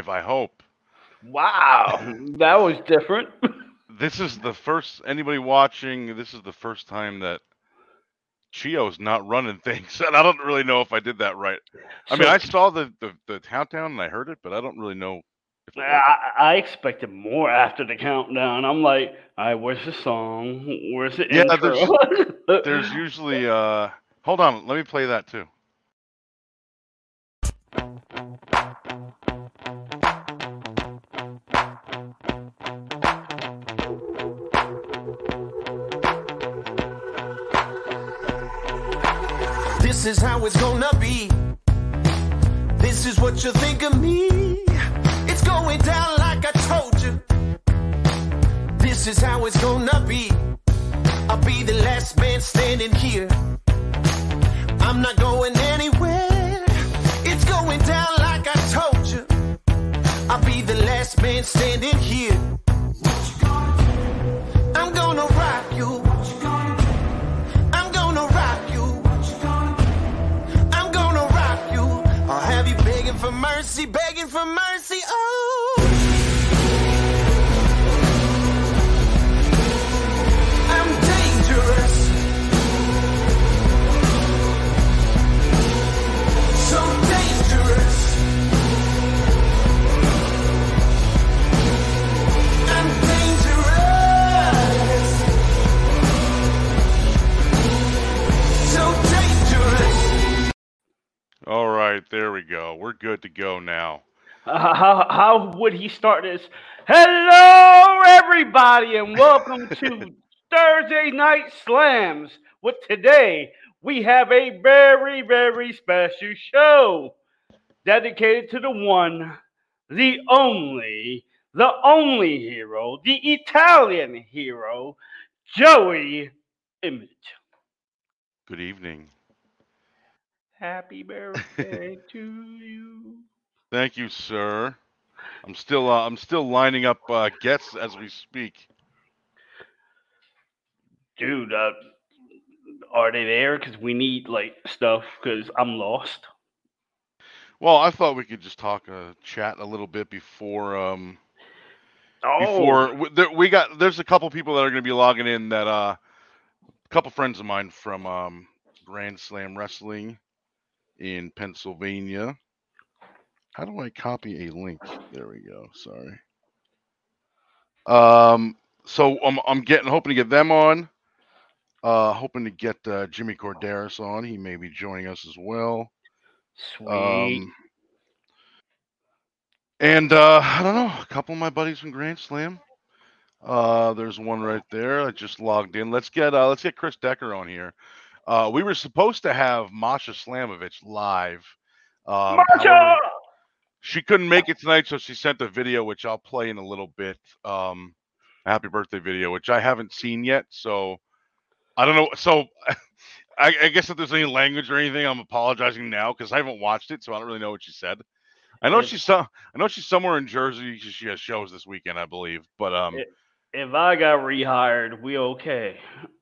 live. I hope Wow, that was different. this is the first anybody watching. This is the first time that Chio's not running things, and I don't really know if I did that right. I mean, I saw the the, the countdown and I heard it, but I don't really know. If. I, I expected more after the countdown. I'm like, all right, where's the song? Where's the Yeah, intro? There's usually. uh Hold on, let me play that too. This is how it's gonna be. This is what you think of me. It's going down like I told you. This is how it's gonna be. I'll be the last man standing here. I'm not going anywhere. It's going down like I told you. I'll be the last man standing here. Right, there we go. We're good to go now. Uh, how, how would he start this? Hello, everybody, and welcome to Thursday Night Slams. With today, we have a very, very special show dedicated to the one, the only, the only hero, the Italian hero, Joey Image. Good evening. Happy birthday to you. Thank you, sir. I'm still uh, I'm still lining up uh, guests as we speak. dude, uh, are they there? Because we need like stuff. Because I'm lost. Well, I thought we could just talk, uh, chat a little bit before um Oh, before w- there, we got. There's a couple people that are going to be logging in. That uh, a couple friends of mine from um Grand Slam Wrestling in Pennsylvania. How do I copy a link? There we go. Sorry. Um. So I'm I'm getting hoping to get them on. Uh, hoping to get uh, Jimmy Korderas on. He may be joining us as well. sweet. Um, and uh, I don't know, a couple of my buddies from Grand Slam. Uh, there's one right there. I just logged in. Let's get uh, let's get Chris Decker on here. Uh, we were supposed to have Masha Slamovich live. Um, however, she couldn't make it tonight, so she sent a video, which I'll play in a little bit. Um, a happy birthday video, which I haven't seen yet. So I don't know. So I, I guess if there's any language or anything, I'm apologizing now because I haven't watched it, so I don't really know what she said. I know If- she's some. I know she's somewhere in Jersey. She has shows this weekend, I believe. But um, If I got rehired, we okay.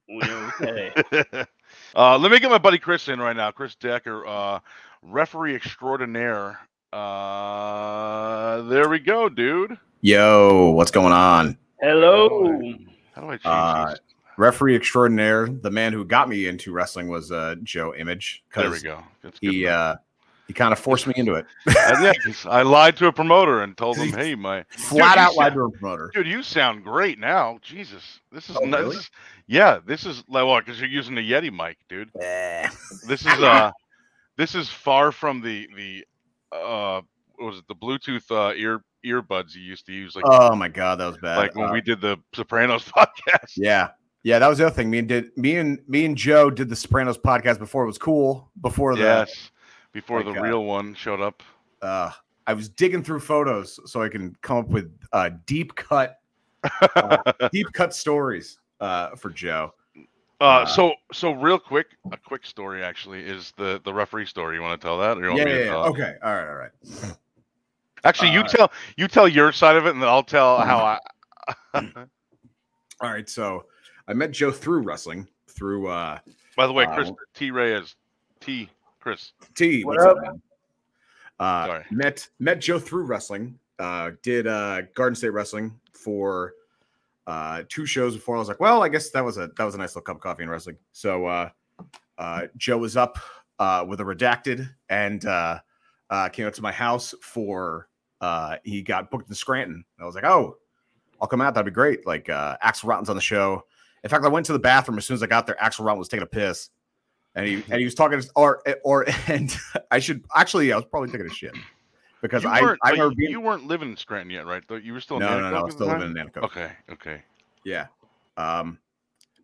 We okay. uh, let me get my buddy Chris in right now. Chris Decker, uh, referee extraordinaire. Uh, there we go, dude. Yo, what's going on? Hello. How do I change Uh, these? Referee extraordinaire. The man who got me into wrestling was uh, Joe Image. There we 'cause go. That's good He he kind of forced me into it. Uh, yeah, I lied to a promoter and told him, "Hey, my Flat you out lied to a promoter. dude, you sound great now. Jesus, this is Oh, nuts. really? Yeah, this is like what? Because you're using a Yeti mic, dude. This is uh, this is far from the the uh, what was it the Bluetooth uh, ear earbuds you used to use, like Oh my god, that was bad. like when Uh, we did the Sopranos podcast. yeah, yeah, that was the other thing. Me and did me and me and Joe did the Sopranos podcast before it was cool. Before the Yes, before Like, the uh, real one showed up. uh, I was digging through photos so I can come up with uh, deep cut, uh, deep cut stories uh, for Joe. Uh, Uh, so so real quick, a quick story actually is the the referee story. You want to tell that? Or you Yeah, yeah, yeah. Okay, all right, all right. Actually, you Uh, tell you tell your side of it, and then I'll tell how I. All right, so I met Joe through wrestling through uh By the way, Chris Uh, T Ray is T Chris. T. What What's up, up? Uh, Sorry. met met Joe through wrestling. Uh, did uh, Garden State Wrestling for uh, two shows before. I was like, well, I guess that was a that was a nice little cup of coffee in wrestling. So uh, uh, Joe was up uh, with a redacted and uh, uh, came up to my house for uh, he got booked in Scranton. I was like, oh, I'll come out. That'd be great. Like uh, Axel Rotten's on the show. In fact, I went to the bathroom as soon as I got there. Axel Rotten was taking a piss, and he and he was talking or or and I should actually I was probably taking a shit because I I remember you, being you weren't living in Scranton yet, right? Though You were still in no no no still living in Nanticoke. Okay, okay. Yeah. Um,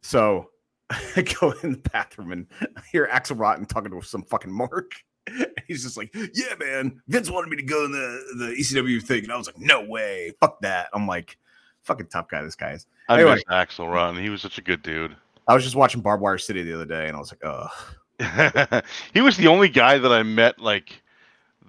so I go in the bathroom and I hear Axel Rotten talking to some fucking Mark. He's just like, Yeah, man, Vince wanted me to go in the, the ECW thing. And I was like, No way. Fuck that. I'm like, fucking tough guy, this guy is. I Anyway. miss Axel Run. He was such a good dude. I was just watching Barbed Wire City the other day and I was like, Oh, he was the only guy that I met like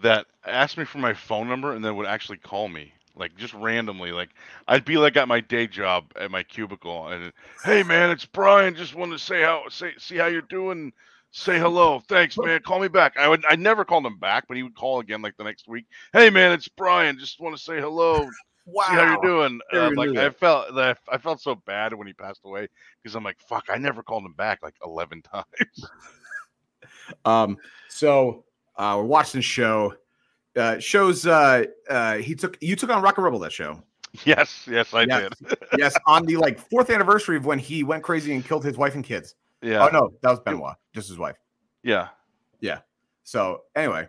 that asked me for my phone number and then would actually call me like just randomly. Like I'd be like at my day job at my cubicle and hey man it's Brian. Just wanted to say how say see how you're doing. Say hello. Thanks man. Call me back. I would I never called him back but he would call again like the next week. Hey man it's Brian. Just want to say hello wow. see how you're doing. Never Um, like I felt that I felt so bad when he passed away because I'm like, fuck, I never called him back like eleven times. Um, so uh, we're watching the show. Uh, shows uh, uh, he took you took on Rockin' Rebel that show. yes, yes, I Yes. did. yes, on the like fourth anniversary of when he went crazy and killed his wife and kids. Yeah, Oh no, that was Benoit, just his wife. Yeah. Yeah. So anyway,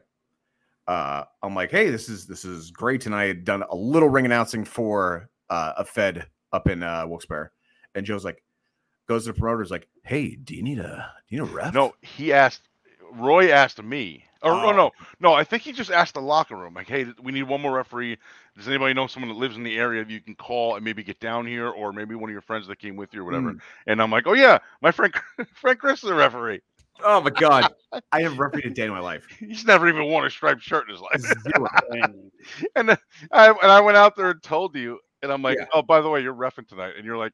uh, I'm like, hey, this is this is great, and I had done a little ring announcing for uh, a Fed up in uh, Wilkes-Barre, and Joe's like, goes to the promoters like, hey, do you need a do you need a ref? No, he asked. Roy asked me. Or Oh. oh. no, no, I think he just asked the locker room, like, "Hey, we need one more referee. Does anybody know someone that lives in the area that you can call and maybe get down here, or maybe one of your friends that came with you, or whatever?" Mm. And I'm like, "Oh yeah, my friend Frank Chris is a referee. Oh my god, I have refereed a day in my life. He's never even worn a striped shirt in his life." And then I and I went out there and told you, and I'm like, Yeah. "Oh, by the way, you're refing tonight," and you're like,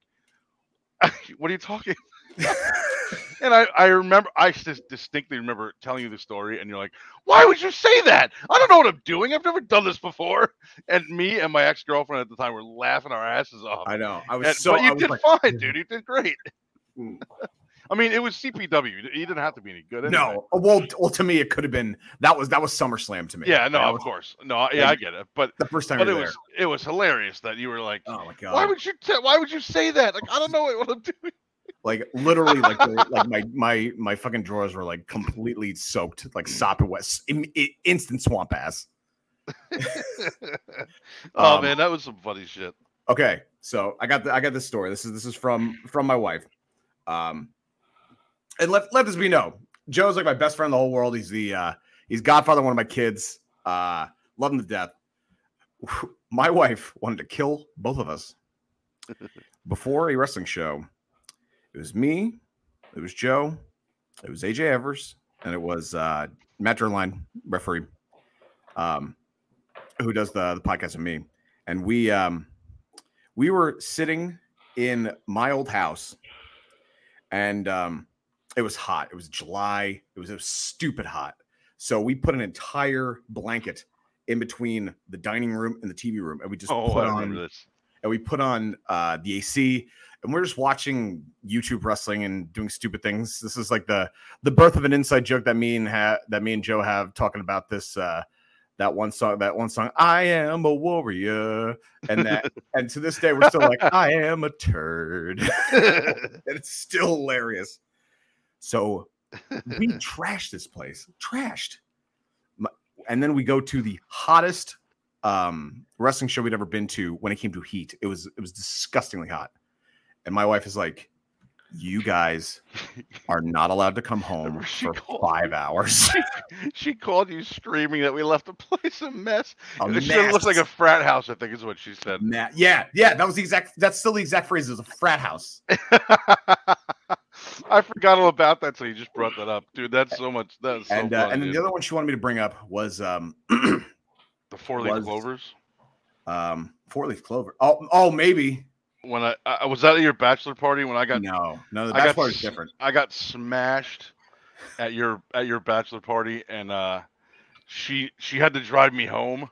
"What are you talking?" and I I remember I just distinctly remember telling you the story, and you're like, "Why would you say that? I don't know what I'm doing. I've never done this before." And me and my ex girlfriend at the time were laughing our asses off. I know. I was And- so. but you did like, fine, dude. You did great. Mm. I mean, it was CPW. You didn't have to be any good. Anyway. no. Well, well, to me, it could have been that was that was SummerSlam to me. Yeah, no, of was course. No, yeah, I get it. But the first time. but it was it was hilarious that you were like. Oh my god! Why would you? T- why would you say that? Like, I don't know what I'm doing. like literally like the, like my my my fucking drawers were like completely soaked like sopping wet s- im- i- instant swamp ass oh Um, man, that was some funny shit. okay so i got the, i got this story this is this is from from my wife um and let let this be known joe's like my best friend in the whole world. He's the uh he's godfather of one of my kids. Uh love him to death. My wife wanted to kill both of us. Before a wrestling show it was me it was joe it was aj evers and it was uh matt Derline, referee um who does the the podcast with me. And we um we were sitting in my old house and um it was hot. It was july. It was, it was stupid hot. So we put an entire blanket in between the dining room and the tv room and we just Oh, put on this. and we put on uh the ac and we're just watching youtube wrestling and doing stupid things. This is like the the birth of an inside joke that me and ha- that me and joe have talking about this uh that one song that one song i am a warrior and that and to this day we're still like i am a turd. And it's still hilarious so we trashed this place trashed and then we go to the hottest um wrestling show we'd ever been to when it came to heat it was it was disgustingly hot and my wife is like you guys are not allowed to come home for five hours she called you screaming that we left the place a mess. A it have looked like a frat house. I think is what she said. Ma- yeah yeah that was the exact that's still the exact phrase it was a frat house I forgot all about that, so you just brought that up, dude. That's so much. That's so and uh, and then dude. the other one she wanted me to bring up was um the four leaf was- clovers. um four leaf clover oh oh maybe When I, I was that at your bachelor party when I got no no the bachelor is different I got smashed at your at your bachelor party, and uh, she she had to drive me home.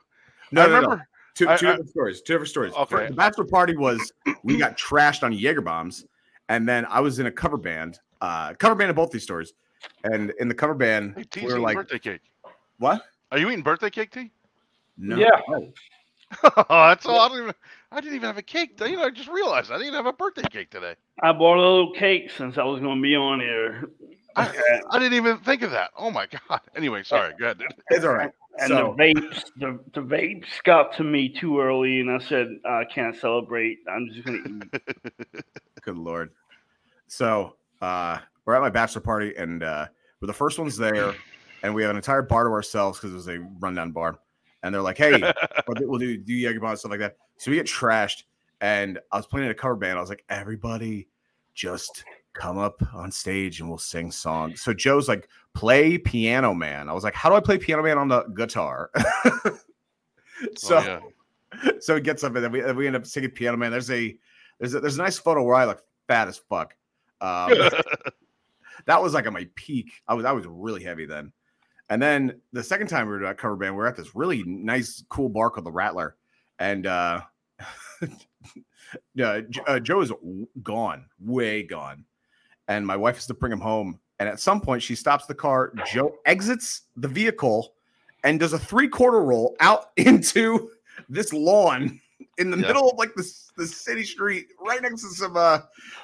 No, I no, no. remember. Two, I- two I- different stories. Two different stories. Okay. First, the bachelor party was we got trashed on Jaeger bombs, and then I was in a cover band. Uh, cover band of both these stories, and in the cover band, Hey, T's we were eating like, birthday cake. "What? Are you eating birthday cake, T? No. Yeah. Oh, oh, that's all. I, don't even, I didn't even have a cake. You know, I just realized I didn't even have a birthday cake today. I bought a little cake since I was going to be on here. I, I didn't even think of that. Oh my god. Anyway, sorry. Go ahead, dude. it's all right." And so, the vapes, the, the vapes got to me too early, and I said I can't celebrate. I'm just gonna eat. good lord. So, uh, we're at my bachelor party, and uh, we're the first ones there, and we have an entire bar to ourselves because it was a rundown bar. And they're like, "Hey, we'll do, do, bomb stuff like that." So we get trashed, and I was playing in a cover band. I was like, "Everybody, just come up on stage and we'll sing songs." So Joe's like, "Play Piano Man." I was like, "How do I play Piano Man on the guitar?" so, oh, yeah. so he gets up and then we, we end up singing Piano Man. There's a there's a, there's a nice photo where I look fat as fuck. Um, that was like at my peak. I was I was really heavy then. And then the second time we were at cover band, we are at this really nice, cool bar called the Rattler, and uh, yeah, uh, Joe is gone, way gone, and my wife has to bring him home. And at some point, she stops the car. Joe exits the vehicle and does a three quarter roll out into this lawn in the Yeah. middle of like the, the city street, right next to some uh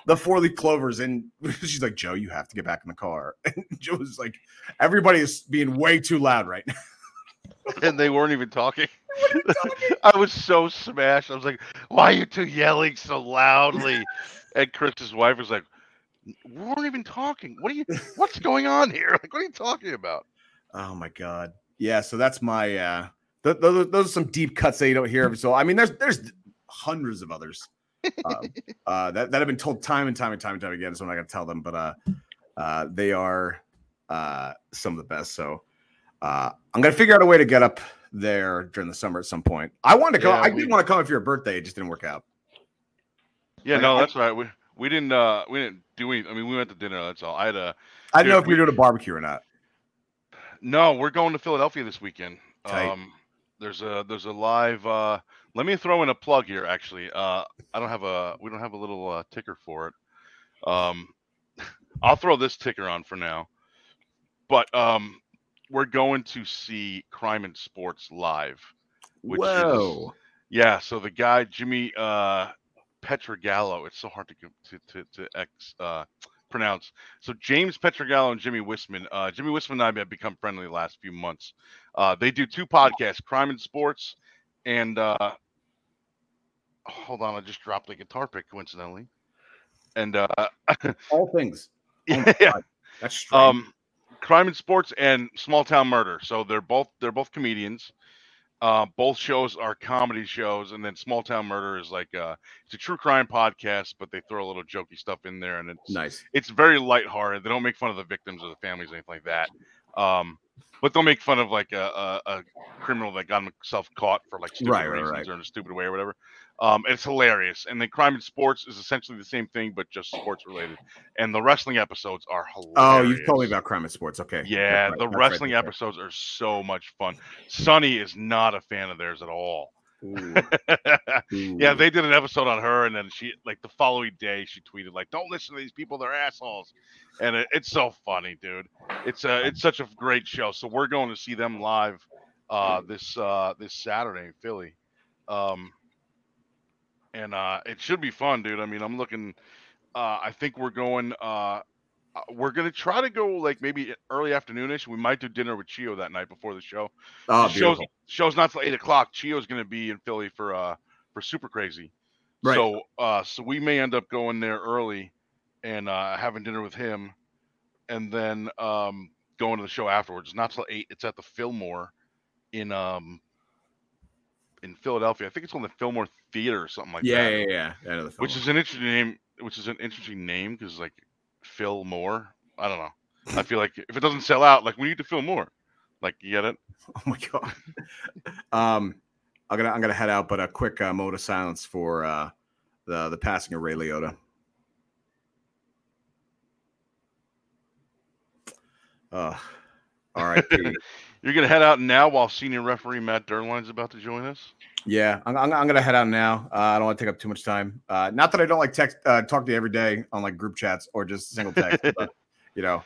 the four leaf clovers. And she's like, Joe, you have to get back in the car. And Joe was like, everybody is being way too loud right now. and they weren't even talking. I was so smashed. I was like, "Why are you two yelling so loudly?" And Chris's wife was like, "We weren't even talking. What are you? What's going on here? Like, what are you talking about?" Oh my god. Yeah, so that's my uh th- th- those are some deep cuts that you don't hear every so I mean there's there's hundreds of others um, uh that, that have been told time and time and time and time again, so I'm not gonna tell them, but uh uh they are uh some of the best. So uh I'm gonna figure out a way to get up there during the summer at some point. I wanted to come, Yeah, I we- did want to come for your birthday, it just didn't work out. Yeah, Like, no, I- that's right. We we didn't uh we didn't do anything. I mean, we went to dinner. That's all. I had a I didn't know Dude, if you were doing a barbecue or not. no. We're going to Philadelphia this weekend. Tight. Um, there's a there's a live. uh Let me throw in a plug here. Actually, uh, I don't have a we don't have a little uh, ticker for it. Um, I'll throw this ticker on for now. But um, we're going to see Crime and Sports live. Which is- Whoa. Yeah, so the guy Jimmy uh Pietragallo, it's so hard to to to, to ex uh pronounce. So James Pietragallo and Jimmy Whisman. Uh Jimmy Whisman and I have become friendly the last few months. Uh they do two podcasts, Crime and Sports and uh hold on, I just dropped a guitar pick coincidentally. And uh All things. Oh yeah, God, That's strange. um crime and sports and small town murder so they're both they're both comedians uh both shows are comedy shows and then small town murder is like uh it's a true crime podcast but they throw a little jokey stuff in there and it's nice. it's very lighthearted they don't make fun of the victims or the families or anything like that um but they'll make fun of like a, a, a criminal that got himself caught for like stupid Right, right, reasons right. or in a stupid way or whatever um it's hilarious and then crime and sports is essentially the same thing but just sports related and the wrestling episodes are hilarious Oh, you've told me about crime and sports. Okay. Yeah, right, the wrestling right. episodes are so much fun. Sunny is not a fan of theirs at all. Ooh, yeah, they did an episode on her, and then she, like, the following day, she tweeted, like, "Don't listen to these people; they're assholes." And it, it's so funny, dude. It's a, it's such a great show. So we're going to see them live uh, this uh, this Saturday in Philly, um, and uh, it should be fun, dude. I mean, I'm looking. Uh, I think we're going. Uh, we're gonna try to go like maybe early afternoonish. We might do dinner with Chio that night before the show. Oh, the show's show's not till eight o'clock. Chio's gonna be in Philly for uh for Super Crazy. Right. So uh so we may end up going there early and uh having dinner with him and then um going to the show afterwards. It's not till eight. It's at the Fillmore in um in Philadelphia. I think it's on the Fillmore Theater or something like yeah, that. yeah, yeah, yeah. I know the Which is an interesting name. Which is an interesting name because like Phil more. I don't know. I feel like if it doesn't sell out, like we need to fill more. Like you get it? Oh my god. um, I'm gonna I'm gonna head out, but a quick uh, mode of silence for uh, the the passing of Ray Liotta. Uh, R.I.P. You're gonna head out now while senior referee Matt Derline's about to join us. Yeah, I'm, I'm, I'm gonna head out now. Uh, I don't want to take up too much time. Uh, not that I don't like text, uh, talk to you every day on like group chats or just single text. but, you know,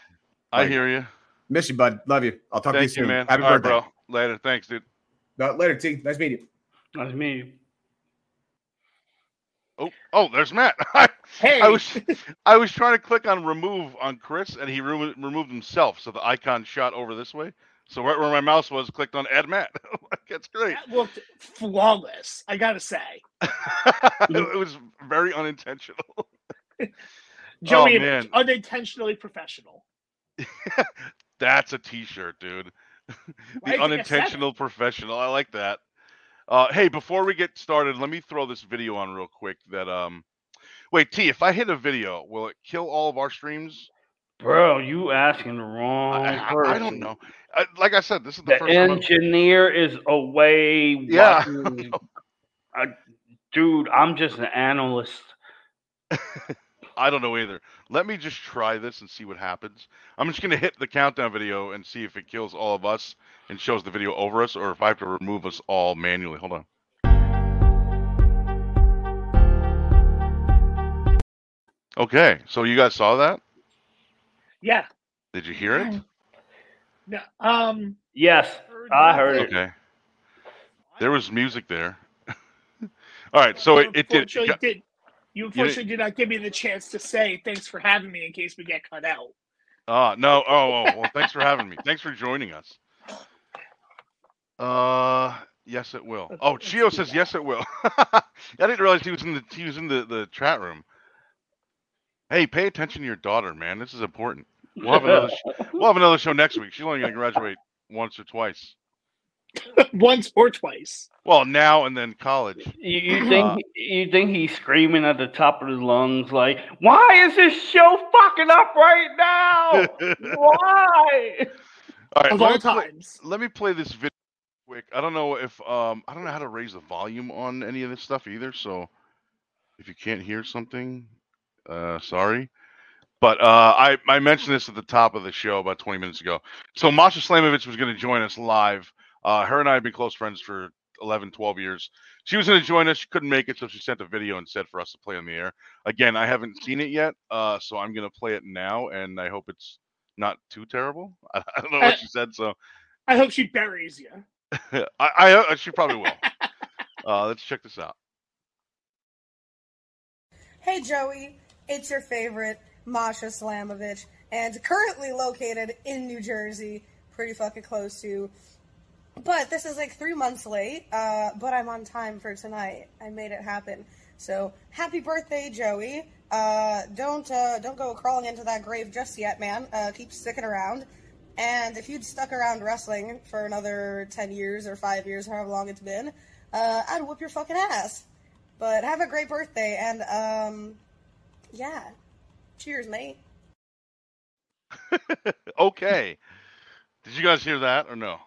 I hear you. miss you, bud. Love you. I'll talk to you Thank you, soon. man. Happy All right, birthday, bro. Later. Thanks, dude. No, later, T. Nice meeting you. That's me. Oh, oh, there's Matt. I, Hey, I was I was trying to click on remove on Chris, and he remo- removed himself, so the icon shot over this way. So right where my mouse was, clicked on add Matt. like, That's great. that looked flawless. I gotta say, it was very unintentional. Joey, man. unintentionally professional. That's a T-shirt, dude. The did you get seven? unintentional professional. I like that. Uh, hey, before we get started, let me throw this video on real quick. That um, wait, T, if I hit a video, will it kill all of our streams? Bro, you asking the wrong I, I- person. I don't know. I, like I said, this is the, The first time. Engineer is away. Yeah, I- dude, I'm just an analyst. I don't know either. Let me just try this and see what happens. I'm just gonna hit the countdown video and see if it kills all of us and shows the video over us, or if I have to remove us all manually. Hold on. Okay, so you guys saw that? Yeah. Did you hear it? No. Um. Yes, I heard it. Okay. There was music there. all right, so it, it did. unfortunately got- did. You unfortunately did not give me the chance to say thanks for having me in case we get cut out. Ah, no. Oh, oh, well, thanks for having me. Thanks for joining us. Uh, yes, it will. Oh, let's Chio says that. yes, it will. I didn't realize he was in the he was in the, the chat room. Hey, pay attention to your daughter, man. This is important. We'll have another. sh- we'll have another show next week. She's only gonna graduate once or twice. Once or twice. Well, now and then college. You, you think you think he's screaming at the top of his lungs like, "Why is this show fucking up right now? Why?" All right, of let all me play- times. let me play this video quick. I don't know if um I don't know how to raise the volume on any of this stuff either. So if you can't hear something, uh sorry. But uh I I mentioned this at the top of the show about 20 minutes ago. So Masha Slamovich was going to join us live. Uh her and I have been close friends for 11 12 years. She was going to join us. She couldn't make it, so she sent a video and said for us to play on the air. Again, I haven't seen it yet, uh, so I'm going to play it now, and I hope it's not too terrible. I, I don't know what Uh, she said, so I hope she buries you. I, I uh, she probably will. Uh, let's check this out. Hey Joey, it's your favorite Masha Slamovich, and currently located in New Jersey, pretty fucking close to. But this is like three months late, uh, but I'm on time for tonight. I made it happen. So happy birthday, Joey! Uh, don't uh, don't go crawling into that grave just yet, man. Uh, keep sticking around. And if you'd stuck around wrestling for another ten years or five years, however long it's been, uh, I'd whoop your fucking ass. But have a great birthday, and um, yeah. Cheers, mate. okay. Did you guys hear that or no?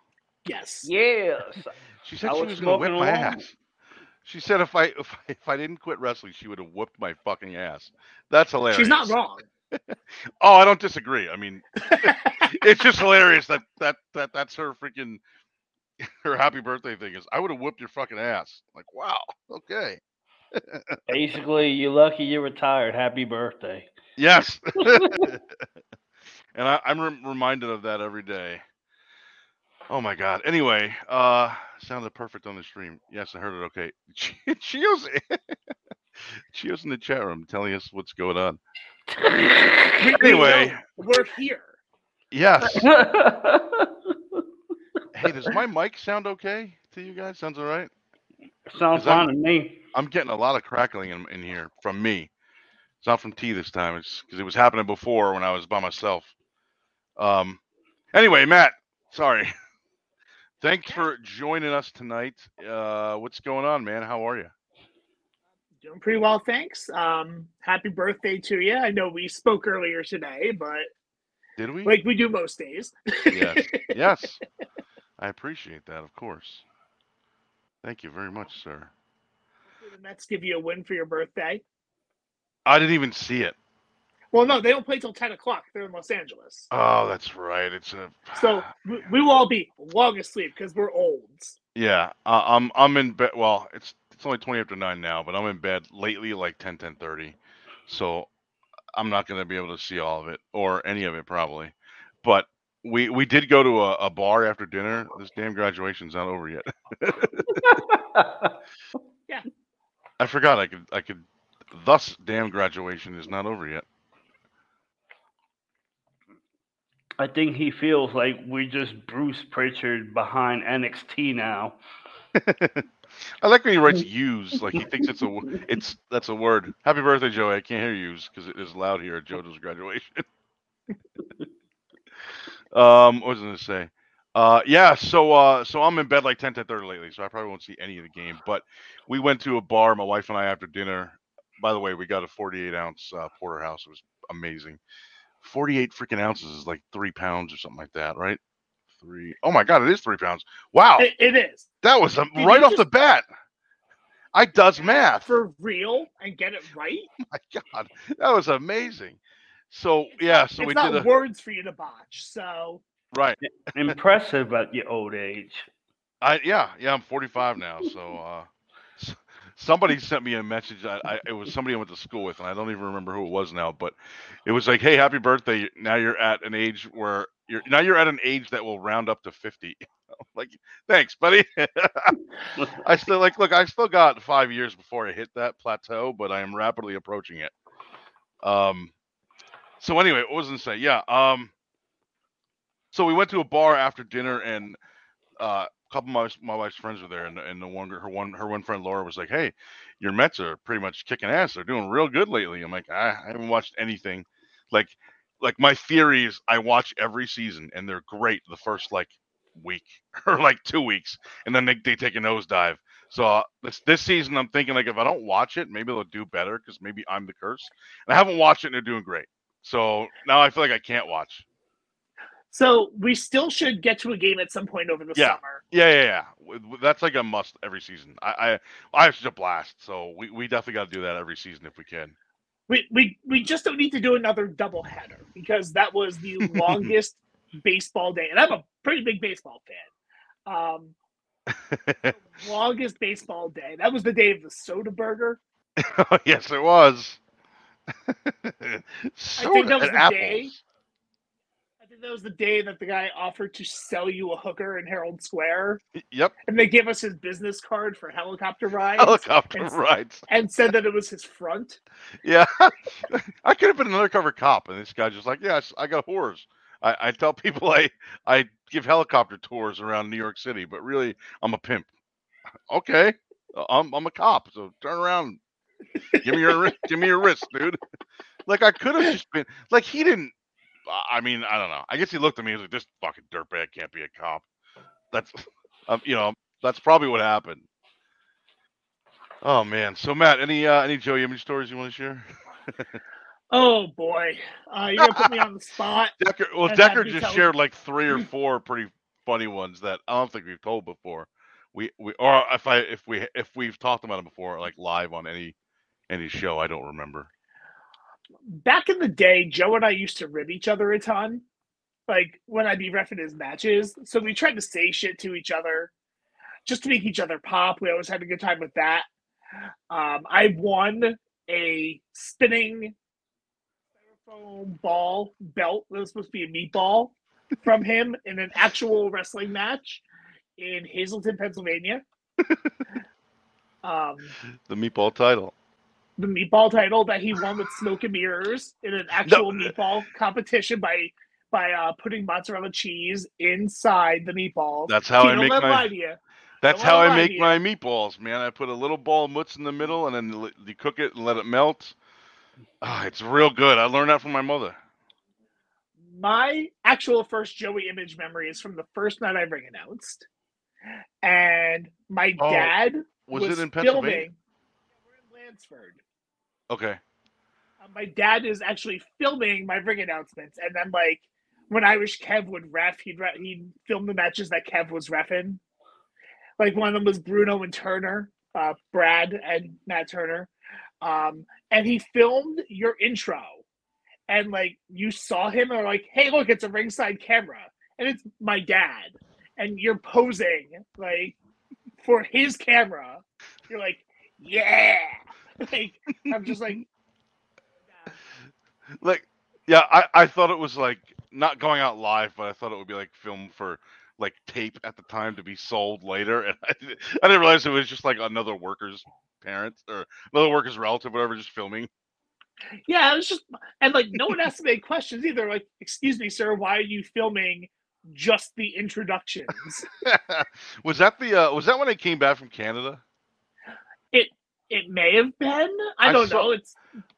Yes. Yes. She said I she was was going to whip my along. ass. She said if I, if I if I didn't quit wrestling, she would have whooped my fucking ass. That's hilarious. She's not wrong. Oh, I don't disagree. I mean, it's just hilarious that that that that's her freaking her happy birthday thing is. I would have whooped your fucking ass. Like, wow. Okay. Basically, you're lucky you're retired. Happy birthday. Yes. and I, I'm rem- reminded of that every day. Oh my god. Anyway, uh sounded perfect on the stream. Yes, I heard it okay. Chio's Chio's in the chat room telling us what's going on. We- we Anyway. we're here. Yes. Hey, does my mic sound okay to you guys? Sounds all right? Sounds Is that- fine to me. I'm getting a lot of crackling in, in here from me. It's not from T this time. It's because it was happening before when I was by myself. Um. Anyway, Matt, sorry. Thanks for joining us tonight. Uh, what's going on, man? How are you? Doing pretty well, thanks. Um, happy birthday to you. I know we spoke earlier today, but Did we? like we do most days. Yes. yes. I appreciate that, of course. Thank you very much, sir. the Mets give you a win for your birthday. I didn't even see it. Well, no, they don't play till ten o'clock. They're in Los Angeles, Oh, that's right. It's a so we, we will all be long asleep because we're olds. yeah. Uh, I'm I'm in bed. Well, it's it's only twenty after nine now, but I'm in bed lately like 10, 10 30. So I'm not going to be able to see all of it or any of it probably. But we we did go to a, a bar after dinner. This damn graduation's not over yet. Yeah. I forgot I could I could. Thus, damn graduation is not over yet. I think he feels like we're just Bruce Prichard behind NXT now. I like when he writes "use" like he thinks it's a it's that's a word. Happy birthday, Joey! I can't hear "use" because it is loud here at JoJo's graduation. um, what was I gonna say? Uh, yeah. So uh, so I'm in bed like 10 to 30 lately, so I probably won't see any of the game. But we went to a bar, my wife and I, after dinner. By the way, we got a 48 ounce uh, porterhouse. It was amazing. 48 freaking ounces is like three pounds or something like that, right? Three. Oh my god, it is three pounds. Wow, It, it is that was um, Did right you off the bat. I does math. for real and get it right. my god, that was amazing. So yeah, so it's we not did a words for you to botch. So right. Impressive at your old age. I yeah yeah I'm 45 now. So uh, s- somebody sent me a message. I, I it was somebody I went to school with, and I don't even remember who it was now. But it was like, hey, happy birthday! Now you're at an age where you're now you're at an age that will round up to 50. like thanks, buddy. I still like look. I still got five years before I hit that plateau, but I am rapidly approaching it. Um. So anyway, what was I say? Yeah. Um. So we went to a bar after dinner, and uh, couple of my, my wife's friends were there, and, and the one her one her one friend Laura was like, "Hey, your Mets are pretty much kicking ass. They're doing real good lately." I'm like, I, I haven't watched anything. Like, like my theory is I watch every season, and they're great the first like week or like two weeks, and then they, they take a nosedive. So uh, this this season, I'm thinking like if I don't watch it, maybe they'll do better because maybe I'm the curse. And I haven't watched it, and they're doing great. So now I feel like I can't watch. So we still should get to a game at some point over the Yeah. summer. Yeah, yeah, yeah. That's like a must every season. I I, I have such a blast. So we, we definitely got to do that every season if we can. We, we we just don't need to do another doubleheader because that was the longest baseball day, and I'm a pretty big baseball fan. Um, longest baseball day. That was the day of the soda burger. oh, yes, it was. I think that was the apples. day. That was the day that the guy offered to sell you a hooker in Herald Square, Yep, and they gave us his business card for helicopter rides, helicopter It's- rides. and said that it was his front. Yeah, I could have been an undercover cop, and this guy just like, yes, I got whores. I, I tell people I I give helicopter tours around New York City, but really I'm a pimp. Okay, I'm I'm a cop, so turn around, give me your give me your wrist, dude. Like I could have just been like he didn't. I- mean, I don't know. I guess he looked at me and was like, "This fucking dirtbag can't be a cop." That's, um, you know, that's probably what happened. Oh man. So Matt, any uh, any Joey image stories you want to share? Oh boy, uh, you're gonna put me on the spot. Decker, well, Decker just tell- shared like three or four pretty funny ones that I don't think we've told before. We we or if I if we if we've talked about them before, like live on any any show, I don't remember. Back in the day, Joe and I used to rib each other a ton, like when I'd be refing his matches. So we tried to say shit to each other, just to make each other pop. We always had a good time with that. Um, I won a spinning styrofoam ball belt that was supposed to be a meatball from him in an actual wrestling match in Hazleton, Pennsylvania. um, The meatball title. The meatball title that he won with Smoke and Mirrors in an actual meatball competition by by uh, putting mozzarella cheese inside the meatballs. That's how I make my-. That's how I make my meatballs, man. I put a little ball of mutz in the middle, and then you cook it and let it melt. Ah, it's real good. I learned that from my mother. My actual first Joey image memory is from the first night I ring announced, and my Oh, dad Was, was, it in Pennsylvania? filming. In Lansford. Okay. Uh, my dad is actually filming my ring announcements, and then like when Irish Kev would ref, he'd re- he'd film the matches that Kev was refing. Like one of them was Bruno and Turner, uh, Brad and Matt Turner, um, and he filmed your intro, and like you saw him and were like, "Hey, look, it's a ringside camera, and it's my dad," and you're posing like for his camera. You're like, "Yeah," like I'm just like, like yeah I, I thought it was like not going out live but i thought it would be like film for like tape at the time to be sold later and i, didn't- I didn't realize it was just like another worker's parent or another worker's relative whatever just filming "Yeah." It was just, and like no one asked me any questions either. Like, "Excuse me, sir, why are you filming?" Just the introductions. was that the uh was that when i came back from canada It may have been. I I don't saw- know. It's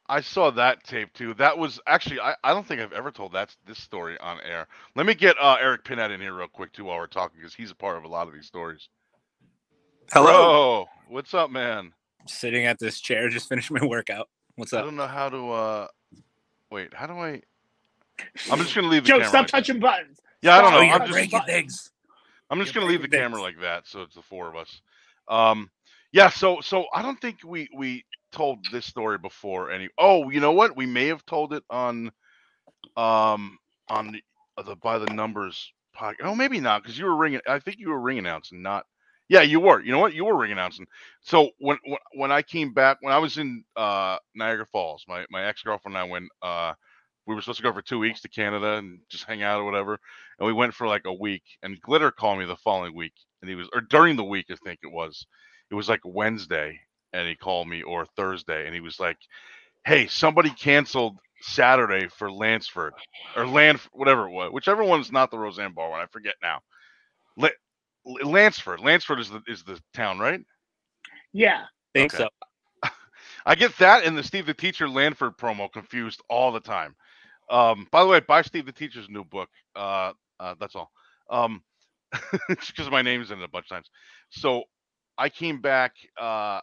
i saw that tape too that was actually i, I don't think i've ever told that this story on air let me get uh eric pinette in here real quick too while we're talking because he's a part of a lot of these stories Hello. Bro, what's up man Sitting at this chair, just finished my workout. What's up? I don't know how to uh wait, how do I I'm just gonna leave the Joe. camera. Stop like that. touching buttons. Yeah, I don't Stop know. touching I'm just. I'm just You're gonna leave the breaking camera like that, so it's the four of us. Um yeah, so so I don't think we we told this story before any oh, you know what? We may have told it on um on the, uh, the by the numbers podcast. Oh, maybe not, because you were ringing I think you were ring announcing, not yeah, you were. You know what? You were ring announcing. So when when, when I came back, when I was in uh, Niagara Falls, my, my ex girlfriend and I went. Uh, we were supposed to go for two weeks to Canada and just hang out or whatever, and we went for like a week. And Glitter called me the following week, and he was or during the week, I think it was. It was like Wednesday, and he called me or Thursday, and he was like, "Hey, somebody canceled Saturday for Lansford or Land, whatever it was, whichever one's not the Roseanne Barr one. I forget now. La- Lansford, Lansford is the is the town, right? Yeah. Think Okay. so. I get that and the Steve the Teacher Landford promo confused all the time. Um, by the way, buy Steve the Teacher's new book. Uh, uh, that's all. Um, because my name's in it a bunch of times. So I came back, uh,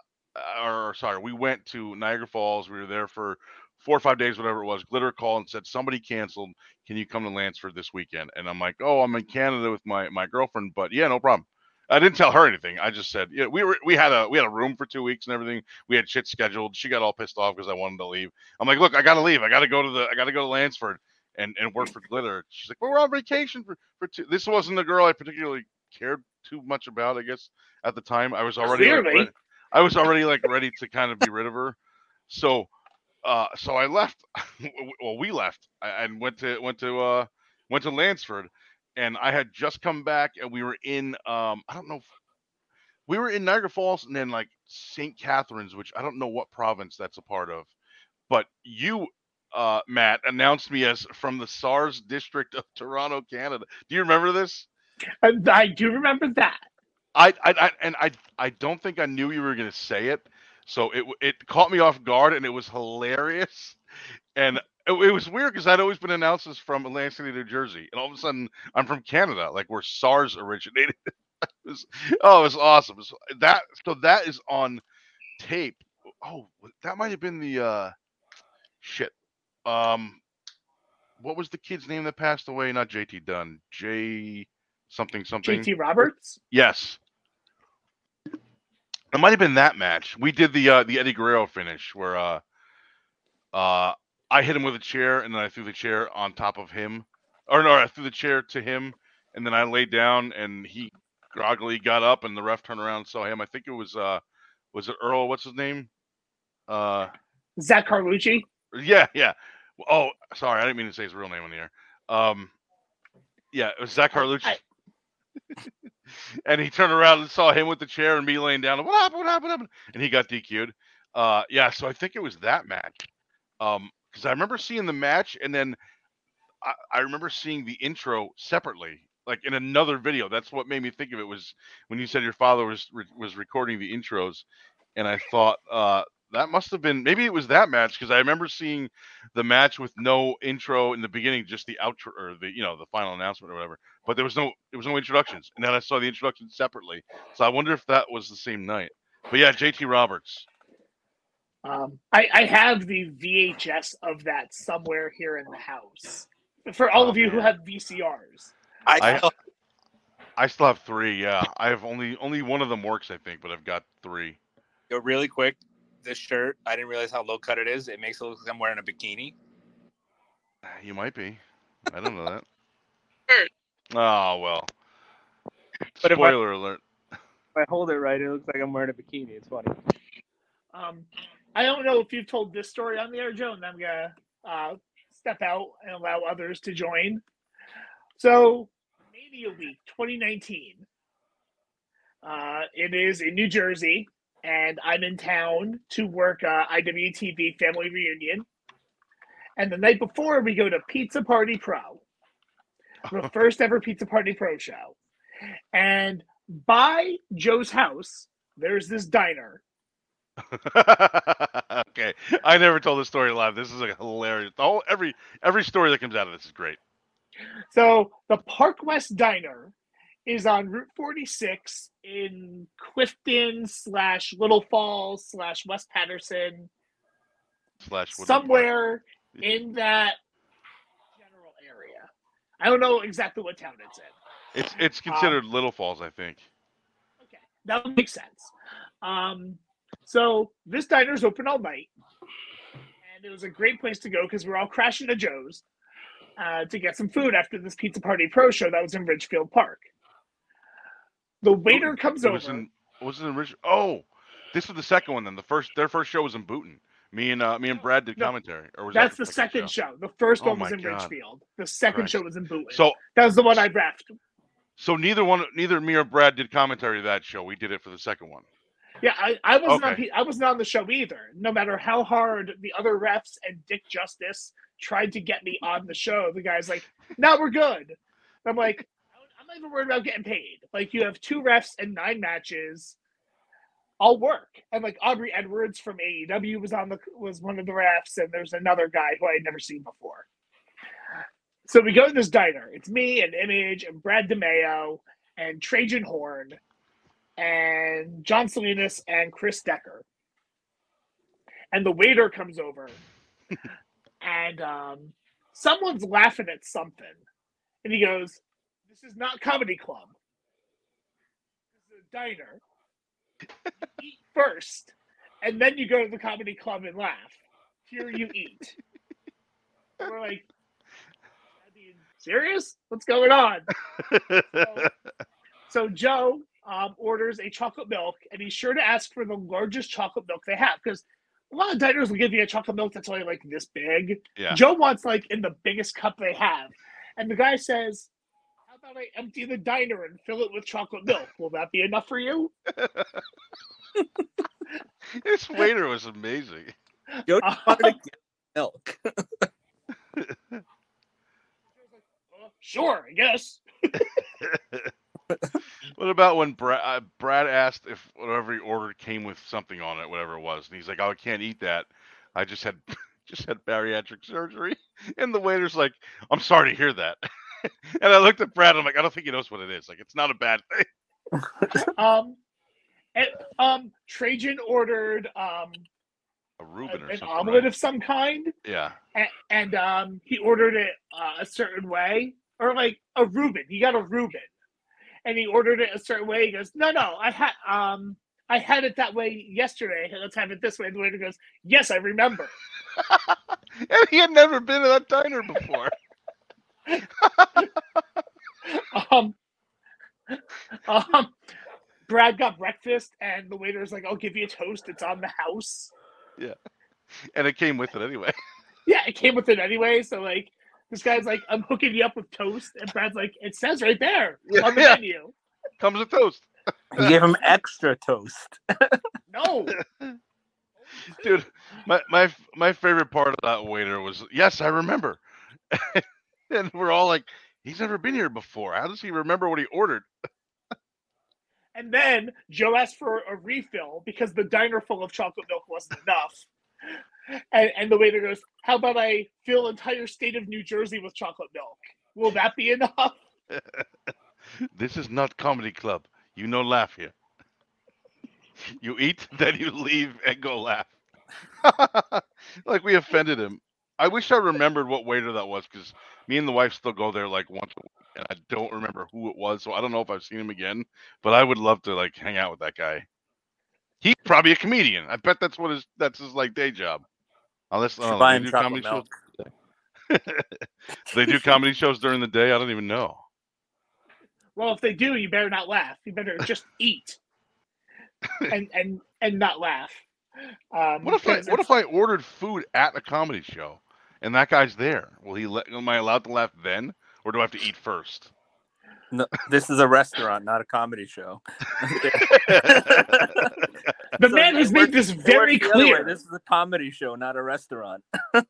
or sorry, we went to Niagara Falls. We were there for four or five days, whatever it was. Glitter called and said somebody canceled. Can you come to Lansford this weekend? And I'm like, oh, I'm in Canada with my my girlfriend, but yeah, no problem. I didn't tell her anything. I just said, yeah, we were we had a we had a room for two weeks and everything. We had shit scheduled. She got all pissed off because I wanted to leave. I'm like, look, I gotta leave. I gotta go to the I gotta go to Lansford and and work for Glitter. She's like, well, we're on vacation for for two. This wasn't a girl I particularly cared too much about. I guess at the time I was already like, Clearly. I was already like ready to kind of be rid of her. So uh so I left. well, we left and went to went to uh went to Lansford and I had just come back and we were in um I don't know if, we were in Niagara Falls and then like St. Catharines, which I don't know what province that's a part of, but you uh Matt announced me as from the SARS district of Toronto, Canada. Do you remember this? I do remember that. I, I, I and I I don't think I knew you were gonna say it, so it it caught me off guard and it was hilarious, and it, it was weird because I'd always been announced as from Atlantic City, New Jersey, and all of a sudden I'm from Canada, like where SARS originated. it was, oh, it was awesome. So that so that is on tape. Oh, that might have been the uh shit. Um, what was the kid's name that passed away? Not JT Dunn. J something something. JT Roberts. Yes. It might have been that match. We did the uh the Eddie Guerrero finish where uh uh I hit him with a chair and then I threw the chair on top of him. Or no, I threw the chair to him and then I laid down and he groggily got up and the ref turned around and saw him. I think it was uh was it Earl, what's his name? Uh Zach Carlucci. yeah, yeah. Oh, sorry, I didn't mean to say his real name on the air. Um yeah, it was Zach Carlucci. I- and he turned around and saw him with the chair and me laying down. What happened? What happened? What happened? And he got DQ'd. Uh, yeah, so I think it was that match. Um, because I remember seeing the match, and then I, I remember seeing the intro separately, like in another video. That's what made me think of it was when you said your father was was recording the intros, and I thought uh that must have been maybe it was that match because I remember seeing the match with no intro in the beginning, just the outro or the you know the final announcement or whatever. But there was no there was no introductions, and then I saw the introduction separately. So I wonder if that was the same night. But yeah, JT Roberts. Um, I, I have the VHS of that somewhere here in the house. For all Oh, of you who have VCRs. I, I- still- I still have three. Yeah, I have only only one of them works, I think, but I've got three. go really quick. This shirt, I didn't realize how low cut it is. It makes it look like I'm wearing a bikini. You might be. I don't know that. Oh well. But if I- Spoiler alert. If I hold it right, it looks like I'm wearing a bikini. It's funny. Um, I don't know if you've told this story on the air, Joe, and I'm gonna uh, step out and allow others to join. So, Mania Week 2019. Uh, it is in New Jersey, and I'm in town to work uh, IWTV Family Reunion. And the night before, we go to Pizza Party Pro, the first ever Pizza Party Pro show. And by Joe's house, there's this diner okay, I never told this story live. This is a hilarious. The whole every every story that comes out of this is great. So the Park West Diner is on Route 46 in Clifton slash Little Falls slash West Paterson, Slash Park. somewhere in that general area. I don't know exactly what town it's in. It's it's considered Little Falls, I think. Okay, that would make sense. Um, so this diner's open all night, and it was a great place to go because we're all crashing to Joe's uh, to get some food after this Pizza Party Pro show that was in Ridgefield Park. The waiter comes It over. was in was it in Rich? Oh, this was the second one. Then the first their first show was in Boonton. Me and uh, me and Brad did No, commentary. Or was That's that the second show. The first Oh one was in God. Ridgefield. The second Christ. show was in Boonton. So that was the one I refed. so neither one neither me or Brad did commentary to that show. We did it for the second one. Yeah, I, I wasn't on Okay. P- I wasn't on the show either. No matter how hard the other refs and Dick Justice tried to get me on the show, the guy's like, "No, we're good." I'm like, "I'm not even worried about getting paid. Like, you have two refs and nine matches. I'll work." And like Aubrey Edwards from AEW was on the was one of the refs, and there's another guy who I had never seen before. So we go to this diner. It's me and Image and Brad DeMeo and Trajan Horn and John Salinas and Chris Decker. And the waiter comes over and um, someone's laughing at something. And he goes, This is not comedy club. This is a diner. Eat first, and then you go to the comedy club and laugh. Here you eat. And we're like, "I mean, serious? What's going on? So Joe um, orders a chocolate milk, and he's sure to ask for the largest chocolate milk they have because a lot of diners will give you a chocolate milk that's only like this big. Yeah. Joe wants like in the biggest cup they have, and the guy says, "How about I empty the diner and fill it with chocolate milk? Will that be enough for you?" this waiter was amazing. Joe Uh, just wanted to get milk. sure, I guess. What about when Brad, uh, Brad asked if whatever he ordered came with something on it, whatever it was, and he's like, "Oh, I can't eat that. I just had just had bariatric surgery." And the waiter's like, "I'm sorry to hear that." and I looked at Brad. I'm like, "I don't think he knows what it is. Like, it's not a bad thing." Um, and, um, Trajan ordered um A Reuben or an something. omelet right? of some kind. Yeah. and, and um, he ordered it uh, a certain way, or like a Reuben. He got a Reuben, and he ordered it a certain way. He goes, "No, no, I had um, I had it that way yesterday. Let's have it this way." And the waiter goes, "Yes, I remember." and he had never been to that diner before. Um, um, Brad got breakfast, and the waiter's like, "I'll give you a toast. It's on the house." yeah. And it came with it anyway. Yeah, it came with it anyway. So like, this guy's like, "I'm hooking you up with toast," and Brad's like, "It says right there on the Yeah. menu." Comes with toast. You gave him extra toast. No. Dude, my my my favorite part of that waiter was yes, I remember. And we're all like, he's never been here before. How does he remember what he ordered? And then Joe asked for a refill because the diner full of chocolate milk wasn't enough. And, and the waiter goes, How about I fill entire state of New Jersey with chocolate milk? Will that be enough? This is not comedy club. You no laugh here. You eat, then you leave and go laugh. like we offended him. I wish I remembered what waiter that was because me and the wife still go there like once a week, and I don't remember who it was. So I don't know if I've seen him again. But I would love to like hang out with that guy. He's probably a comedian. I bet that's what his that's his like day job. Unless Should uh, buy they do chocolate comedy shows. they do comedy shows during the day. I don't even know. Well, if they do, you better not laugh. You better just eat and and and not laugh. Um, What if I what if I ordered food at a comedy show and that guy's there? Will he let? Am I allowed to laugh then, or do I have to eat first? No, this is a restaurant, not a comedy show. the man has made this very clear? This is a comedy show, not a restaurant.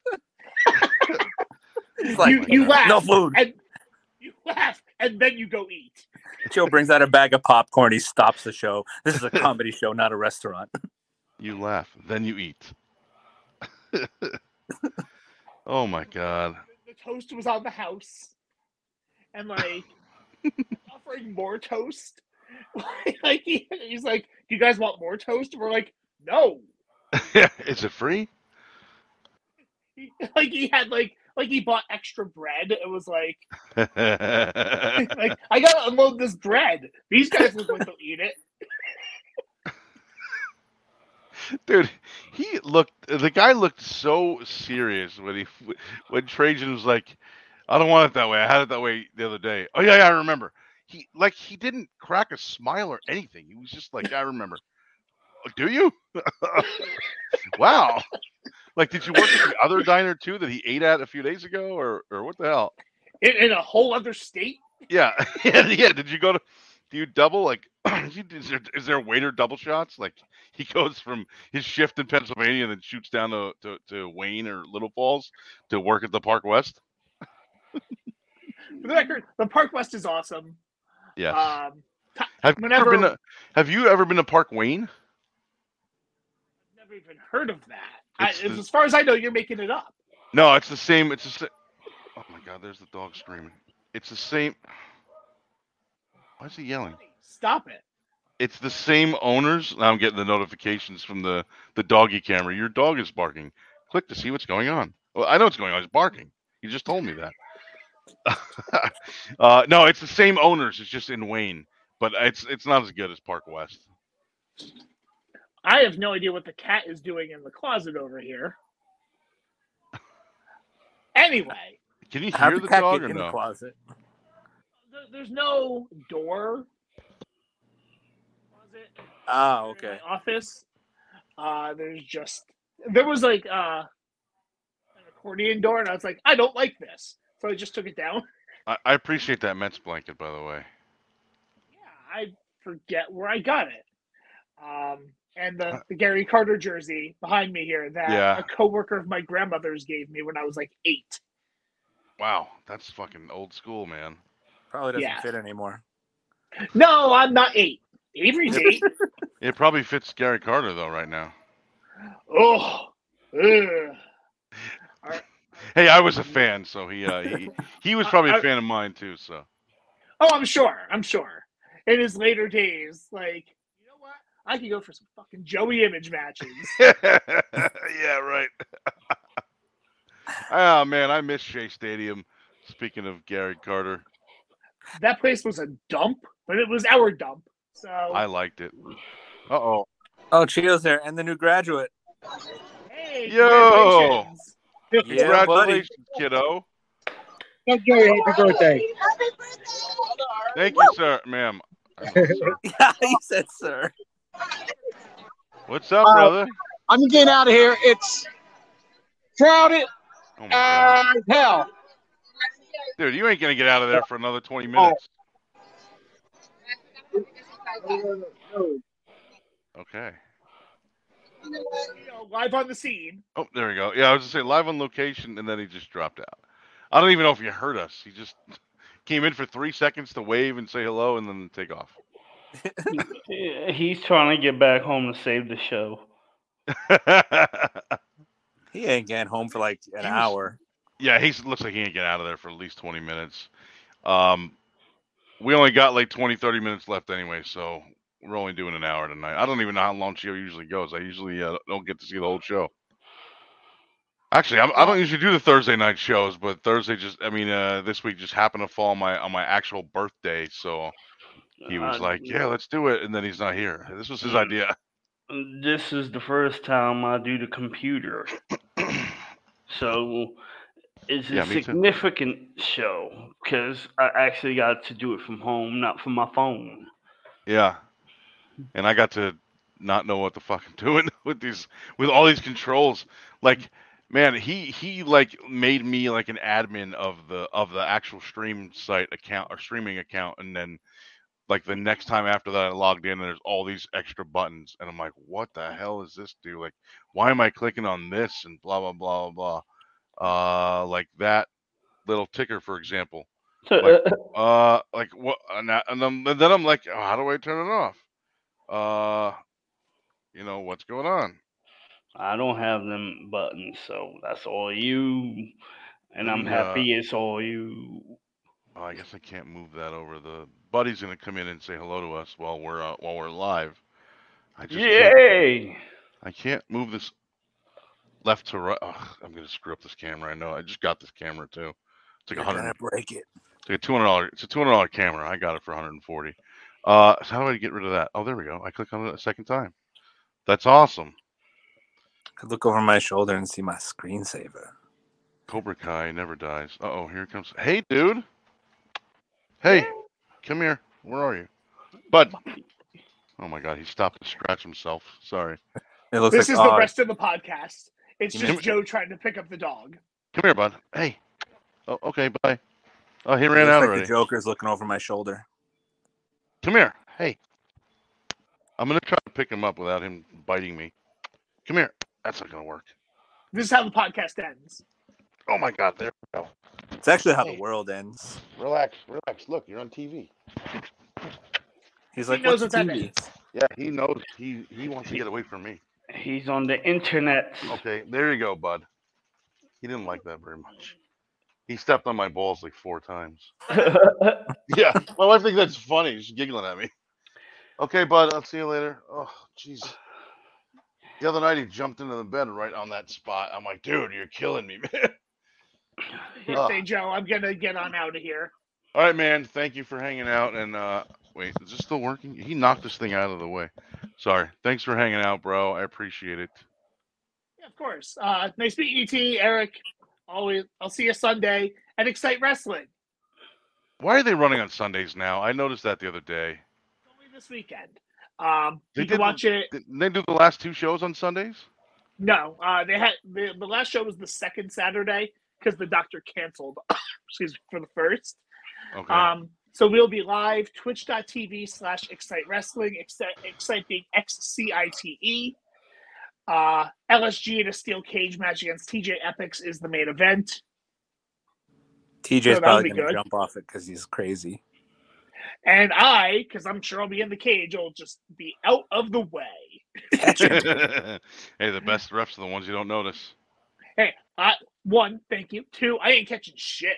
Like, you you laugh no food. and you laugh and then you go eat. Joe brings out a bag of popcorn. He stops the show. This is a comedy show, not a restaurant. You laugh, then you eat. oh my god. The toast was on the house, and like offering more toast. like he, he's like, "Do you guys want more toast?" We're like, "No." Is it free? He, like he had like like he bought extra bread. It was like like I gotta unload this bread. These guys look like they'll eat it. Dude, he looked. The guy looked so serious when he when Trajan was like, "I don't want it that way. I had it that way the other day." Oh yeah, yeah, I remember. He like he didn't crack a smile or anything. He was just like, "I remember." "Oh, Do you? wow. Like, did you work at the other diner too that he ate at a few days ago, or or what the hell? In, in a whole other state. Yeah, yeah, yeah. Did you go to? Do you double like? is there is there waiter double shots? Like he goes from his shift in Pennsylvania and then shoots down to, to, to Wayne or Little Falls to work at the Park West. The record, the Park West is awesome. Yes. Um, t- have you ever been? To, have you ever been to Park Wayne? I've never even heard of that. I, the- as far as I know, you're making it up. No, it's the same. It's the same. Oh my God! There's the dog screaming. It's the same. Why is he yelling? Stop it. It's the same owners. Now I'm getting the notifications from the the doggy camera. Your dog is barking. Click to see what's going on. Well, I know what's going on. He's barking. You just told me that. uh, no, it's the same owners. It's just in Wayne, but it's it's not as good as Park West. I have no idea what the cat is doing in the closet over here. Anyway, Can you hear the the cat dog get or in the closet? there's no door. Closet Ah, in okay. my office. Uh, there's just there was like uh, an accordion door, and I was like, I don't like this, so I just took it down. I, I appreciate that Mets blanket, by the way. Yeah, I forget where I got it. Um, and the, the Gary Carter jersey behind me here that Yeah. a coworker of my grandmother's gave me when I was like eight. Wow, that's fucking old school, man. Probably doesn't Yeah. fit anymore. No, I'm not eight. Avery's eight. It probably fits Gary Carter though right now. oh, ugh. Hey, I was a fan, so he uh, he he was probably I- a fan of mine too. So oh, I'm sure. I'm sure. In his later days, like you know what, I could go for some fucking Joey Image matches. yeah, right. oh man, I miss Shea Stadium. Speaking of Gary Carter, that place was a dump, but it was our dump. So I liked it. Uh oh. Oh, Chio's there, and the new graduate. hey, Yo! congratulations. Yeah. Congratulations, kiddo. Tell Joey happy birthday. Thank you, sir, ma'am. Yeah, he said, sir. What's up, Uh, brother? I'm getting out of here. It's crowded Oh as hell. dude, you ain't gonna get out of there for another twenty minutes. Okay. You know, live on the scene. Oh, there we go. Yeah, I was gonna say live on location, and then he just dropped out. I don't even know if you heard us. He just came in for three seconds to wave and say hello, and then take off. He's trying to get back home to save the show. He ain't getting home for like an was- hour. yeah, he looks like he ain't get out of there for at least twenty minutes. Um, we only got like 20, 30 minutes left anyway, so we're only doing an hour tonight. I don't even know how long show usually goes. I usually uh, don't get to see the whole show. Actually, I'm, I don't usually do the Thursday night shows, but Thursday just, I mean, uh, this week just happened to fall on my on my actual birthday, so he was Uh, like, "Yeah, let's do it," and then he's not here. This was his Mm. idea. This is the first time I do the computer. So is a Yeah, me too. significant show because I actually got to do it from home, not from my phone. Yeah. And I got to not know what the fuck I'm doing with these with all these controls. Like, man, he he like made me like an admin of the of the actual stream site account or streaming account and then like the next time after that I logged in and there's all these extra buttons and I'm like, what the hell is this do? Like, why am I clicking on this and blah blah blah blah blah. Uh like that little ticker for example. Like, uh, like what? And, I- and then, and then I'm like, oh, how do I turn it off? Uh, you know what's going on? I don't have them buttons, so that's all you. And I'm uh, happy it's all you. Oh, I guess I can't move that over. The buddy's gonna come in and say hello to us while we're uh, while we're live. I just can't, I can't move this left to right. Ugh, I'm gonna screw up this camera. I know. I just got this camera too. It's like a hundred. break it. It's like a two hundred dollar. It's a two hundred dollar camera. I got it for 140. Uh, so how do I get rid of that? Oh, there we go. I click on it a second time. That's awesome. I look over my shoulder and see my screensaver. Cobra Kai never dies. Uh oh, here it comes. Hey, dude. Hey, come here. Where are you, Bud? Oh my God, he stopped to scratch himself. Sorry. It looks This like is the rest of the podcast. It's just Joe trying to pick up the dog. Come here, Bud. Hey. Oh, okay. Bye. Oh, he ran out like already. The Joker's looking over my shoulder. Come here. Hey. I'm gonna try to pick him up without him biting me. Come here. That's not gonna work. This is how the podcast ends. Oh my God. There we go. It's actually how Hey. the world ends. Relax. Relax. Look, you're on TV. He's He like, knows what's what that TV? means. Yeah, he knows. He he wants to get away from me. He's on the internet. Okay, there you go, bud. He didn't like that very much. He stepped on my balls like four times. Yeah, my wife thinks that's funny. She's giggling at me. Okay, bud. I'll see you later. Oh, jeez. The other night he jumped into the bed right on that spot. I'm like, dude, you're killing me, man. Ugh. Say, Joe, I'm gonna get on out of here. All right, man. Thank you for hanging out. And uh wait, is this still working? He knocked this thing out of the way. Sorry. Thanks for hanging out, bro. I appreciate it. Yeah, of course. Uh, nice meeting you, T. Eric. Always. I'll see you Sunday at Excite Wrestling. Why are they running on Sundays now? I noticed that the other day. Only this weekend. Um, They you can watch it. Didn't they do the last two shows on Sundays? No, uh, they had the, the last show was the second Saturday because the doctor canceled. excuse me for the first. Okay. Um, so we'll be live twitch.tv slash excite wrestling, excite, excite being X C I T E. Uh, LSG in a steel cage match against TJ Epics is the main event. TJ's that'll probably gonna good. jump off it because he's crazy. And I, because I'm sure I'll be in the cage, I'll just be out of the way. hey, the best refs are the ones you don't notice. Hey, uh, one, thank you. Two, I ain't catching shit.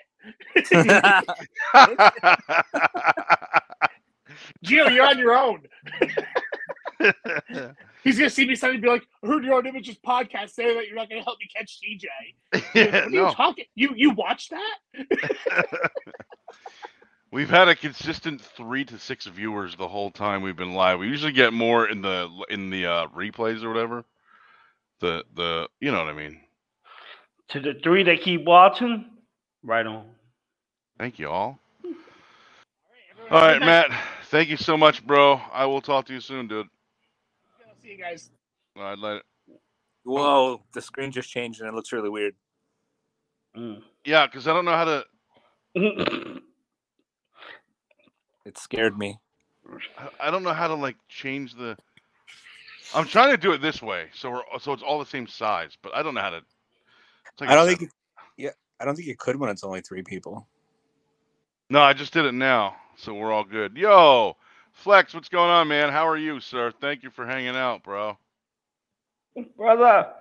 Gio, you're on your own. He's gonna see me Sunday and be like, I heard you're on Image's podcast saying that you're not gonna help me catch TJ. yeah, what are you no. talking? You you watched that? We've had a consistent three to six viewers the whole time we've been live. We usually get more in the in the uh, replays or whatever. The the you know what I mean. to the three that keep watching, right on. Thank you all. Everyone All have a right, good night. Matt. Thank you so much, bro. I will talk to you soon, dude. I'll see you guys. All right, later. Whoa, the screen just changed and it looks really weird. Mm. Yeah, because I don't know how to. It scared me. I- I don't know how to like change the. I'm trying to do it this way, so we're so it's all the same size, but I don't know how to. it's like I a don't seven- think. You, yeah, I don't think you could when it's only three people. No, I just did it now, so we're all good. Yo, Flex, what's going on, man? How are you, sir? Thank you for hanging out, bro. Brother.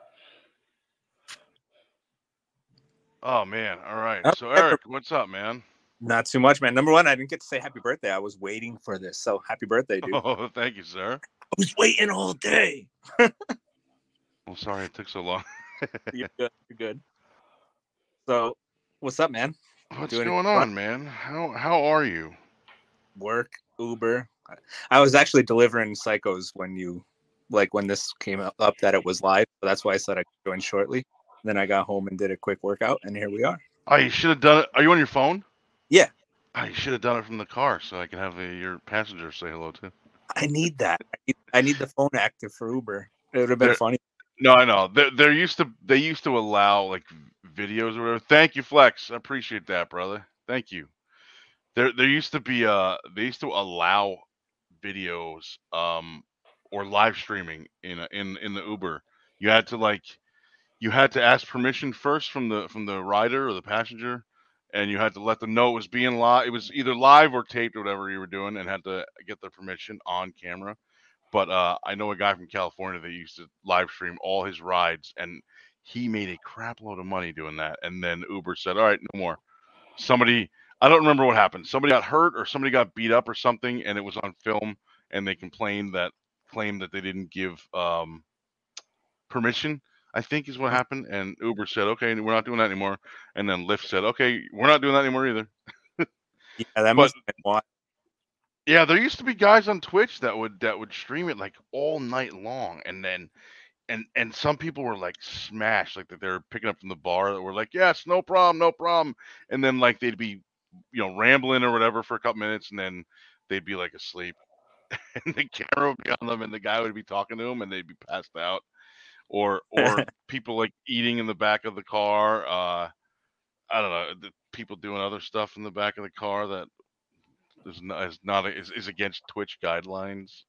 Oh man, all right. Oh, So Eric, what's up, man? Not too much, man. Number one, I didn't get to say happy birthday. I was waiting for this. So happy birthday, dude. Oh, thank you, sir. I was waiting all day. Well, sorry it took so long. You're good. You're good. So, what's up, man? What's going on, man? How how are you? Work, Uber. I- I was actually delivering psychos when you, like, when this came up up that it was live. So that's why I said I could join shortly. Then I got home and did a quick workout, and here we are. Oh, you should have done it. Are you on your phone? Yeah. Oh, you should have done it from the car so I can have uh, your passenger say hello too. I need that. I need, I need the phone active for Uber. It would have been There- funny. No, I know. There, there used to they used to allow like videos or whatever. Thank you, Flex. I appreciate that, brother. Thank you. There there used to be uh they used to allow videos um or live streaming in a, in in the Uber. You had to like you had to ask permission first from the from the rider or the passenger and you had to let them know it was being live it was either live or taped or whatever you were doing and had to get their permission on camera but uh, I know a guy from California that used to live stream all his rides, and he made a crap load of money doing that. And then Uber said, "All right, no more." Somebody, I don't remember what happened. Somebody got hurt or somebody got beat up or something, and it was on film. And they complained that claimed that they didn't give um, permission. I think is what happened. And Uber said, "Okay, we're not doing that anymore." And then Lyft said, "Okay, we're not doing that anymore either." Yeah, that But- must have been why. Yeah, there used to be guys on Twitch that would that would stream it like all night long, and then and and some people were like smashed, like that they're picking up from the bar that were like, yes, no problem, no problem, and then like they'd be, you know, rambling or whatever for a couple minutes, and then they'd be like asleep, and the camera would be on them, and the guy would be talking to them, and they'd be passed out, or or people like eating in the back of the car. Uh, I don't know, the people doing other stuff in the back of the car that is not is not is, is against Twitch guidelines.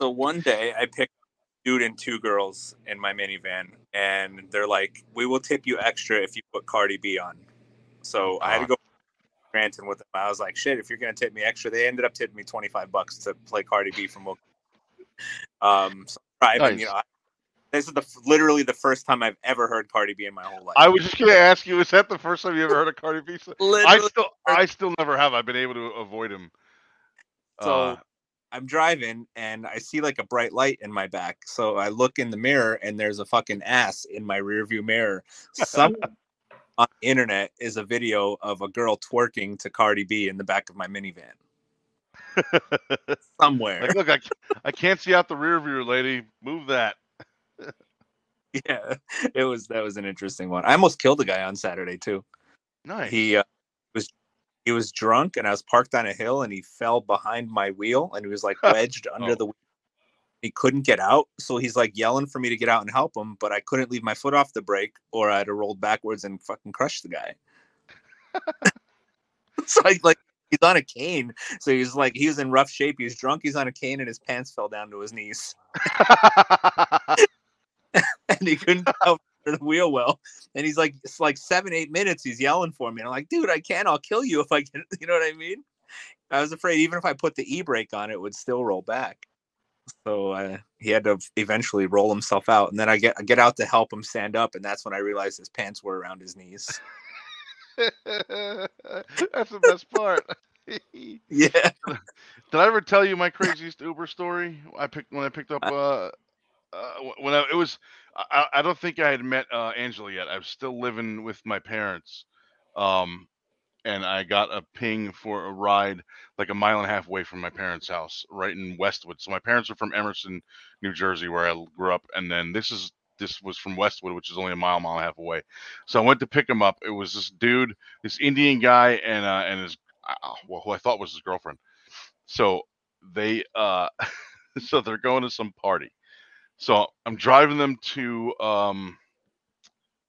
So one day I picked a dude and two girls in my minivan, and they're like, "We will tip you extra if you put Cardi B on." So I had to go to Scranton with them. I was like, "Shit, if you're gonna tip me extra," they ended up tipping me twenty five bucks to play Cardi B from. Um, so driving, you know, I, this is the literally the first time I've ever heard Cardi B in my whole life. I was just gonna ask you, is that the first time you ever heard of Cardi B? So- I Literally still I still never have. I've been able to avoid him. So Uh, I'm driving and I see like a bright light in my back. So I look in the mirror and there's a fucking ass in my rearview mirror. Some on the internet is a video of a girl twerking to Cardi B in the back of my minivan. Somewhere. like, look, I, I can't see out the rear view, lady. Move that. Yeah. It was that was an interesting one. I almost killed a guy on Saturday too. Nice. He uh, was he was drunk and I was parked on a hill and he fell behind my wheel and he was like wedged under Oh. the wheel. He couldn't get out, so he's like yelling for me to get out and help him, but I couldn't leave my foot off the brake or I'd have rolled backwards and fucking crushed the guy. so I like he's on a cane, so he's like he was in rough shape. He was drunk. He's on a cane and his pants fell down to his knees, and he couldn't out the wheel well. And he's like, it's like seven, eight minutes. He's yelling for me. And I'm like, dude, I can't. I'll kill you if I can. You know what I mean? I was afraid even if I put the e brake on, it would still roll back. So uh, he had to eventually roll himself out, and then I get I get out to help him stand up, and that's when I realized his pants were around his knees. That's the best part. Yeah. Did I ever tell you my craziest Uber story? I picked when I picked up uh, uh when I, it was I, I- don't think I had met uh, Angela yet. I was still living with my parents, um, and I got a ping for a ride like a mile and a half away from my parents' house, right in Westwood. So my parents are from Emerson, New Jersey, where I grew up, and then this is this was from Westwood, which is only a mile, mile and a half away. So I went to pick him up. It was this dude, this Indian guy, and uh, and his uh, well, who I thought was his girlfriend. So they uh, so they're going to some party. So I'm driving them to um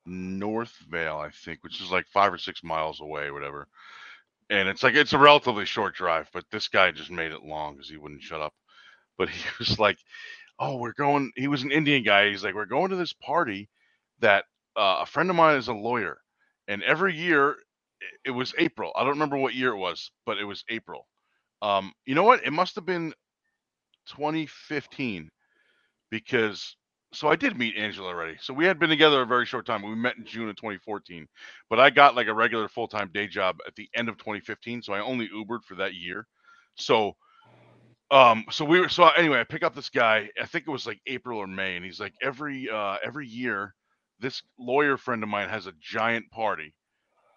Northvale, I think, which is like five or six miles away, whatever. And it's like it's a relatively short drive, but this guy just made it long because he wouldn't shut up. But he was like, "Oh, we're going." He was an Indian guy. He's like, "We're going to this party that uh, a friend of mine is a lawyer, and every year it- was April. I don't remember what year it was, but it was April. Um, you know what? It must have been 2015 because so I did meet Angela already. So we had been together a very short time. We met in June of 2014, but I got like a regular full time day job at the end of 2015. So I only Ubered for that year. So, um, so we were so anyway. I pick up this guy. I think it was like April or May, and he's like every uh every year, this lawyer friend of mine has a giant party,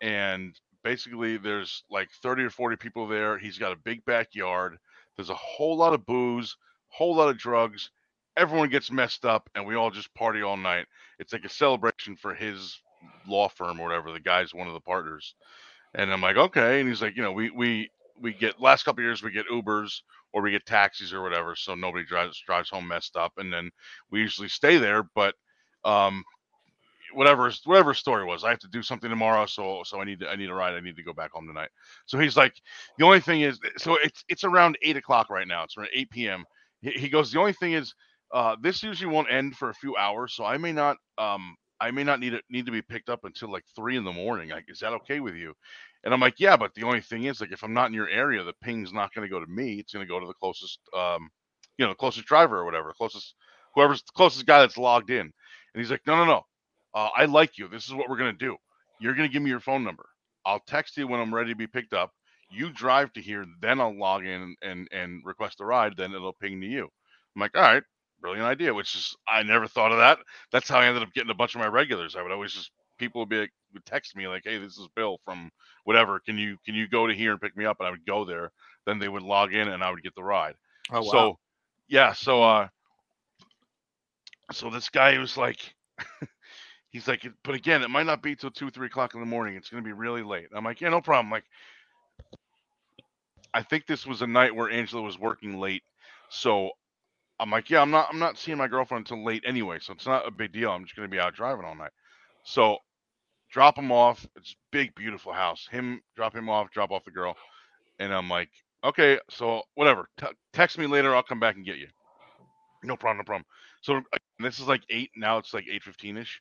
and basically there's like 30 or 40 people there. He's got a big backyard. There's a whole lot of booze, whole lot of drugs. Everyone gets messed up, and we all just party all night. It's like a celebration for his law firm or whatever. The guy's one of the partners, and I'm like, okay. And he's like, you know, we we we get last couple years we get Ubers or we get taxis or whatever, so nobody drives drives home messed up, and then we usually stay there. But um, whatever whatever story was, I have to do something tomorrow, so so I need to I need a ride. I need to go back home tonight. So he's like, the only thing is, so it's it's around eight o'clock right now. It's around eight p.m. He, he goes, the only thing is, uh, this usually won't end for a few hours, so I may not um I may not need it need to be picked up until like three in the morning. Like, is that okay with you? And I'm like, yeah, but the only thing is, like, if I'm not in your area, the ping's not going to go to me. It's going to go to the closest, um, you know, the closest driver or whatever, closest, whoever's the closest guy that's logged in. And he's like, no, no, no. Uh, I like you. This is what we're going to do. You're going to give me your phone number. I'll text you when I'm ready to be picked up. You drive to here, then I'll log in and and request a ride. Then it'll ping to you. I'm like, all right, brilliant idea. Which is I never thought of that. That's how I ended up getting a bunch of my regulars. I would always just people would be like, would text me like, hey, this is Bill from whatever. Can you can you go to here and pick me up? And I would go there. Then they would log in and I would get the ride. Oh wow. So yeah, so uh so this guy was like he's like, but again, it might not be till two, three o'clock in the morning. It's gonna be really late. I'm like, yeah, no problem. Like I think this was a night where Angela was working late. So I'm like, yeah, I'm not I'm not seeing my girlfriend until late anyway, so it's not a big deal. I'm just gonna be out driving all night. So drop him off. It's big, beautiful house. Him drop him off, drop off the girl. And I'm like, okay, so whatever. T- text me later. I'll come back and get you. No problem, no problem. So this is like eight. Now it's like eight fifteen ish.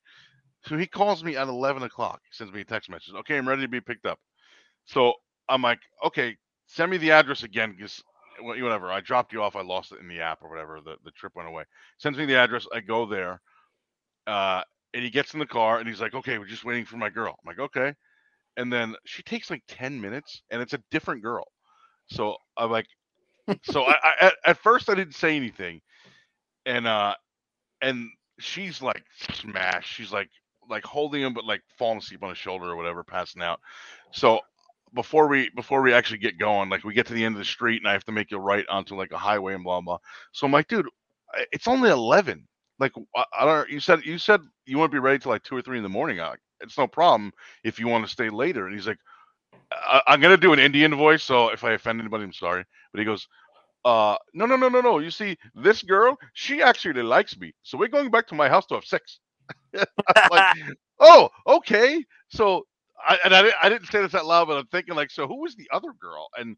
So he calls me at eleven o'clock. Sends me a text message. Okay, I'm ready to be picked up. So I'm like, okay, send me the address again because whatever. I dropped you off. I lost it in the app or whatever. The the trip went away. Sends me the address. I go there. Uh, and he gets in the car and he's like, okay, we're just waiting for my girl. I'm like, okay. And then she takes like 10 minutes and it's a different girl. So I'm like, so I, I at, at first I didn't say anything. And uh and she's like smashed. She's like like holding him but like falling asleep on his shoulder or whatever, passing out. So before we before we actually get going, like we get to the end of the street and I have to make a right onto like a highway and blah blah. So I'm like, dude, it's only 11 like I, I don't you said you said you won't be ready till like two or three in the morning. Uh, it's no problem if you want to stay later. And he's like I, i'm gonna do an indian voice so if i offend anybody i'm sorry. But he goes uh no no no no no. You see this girl she actually likes me. So we're going back to my house to have sex. Like oh okay. So I, and I, I didn't say this out loud but i'm thinking like so who was the other girl? And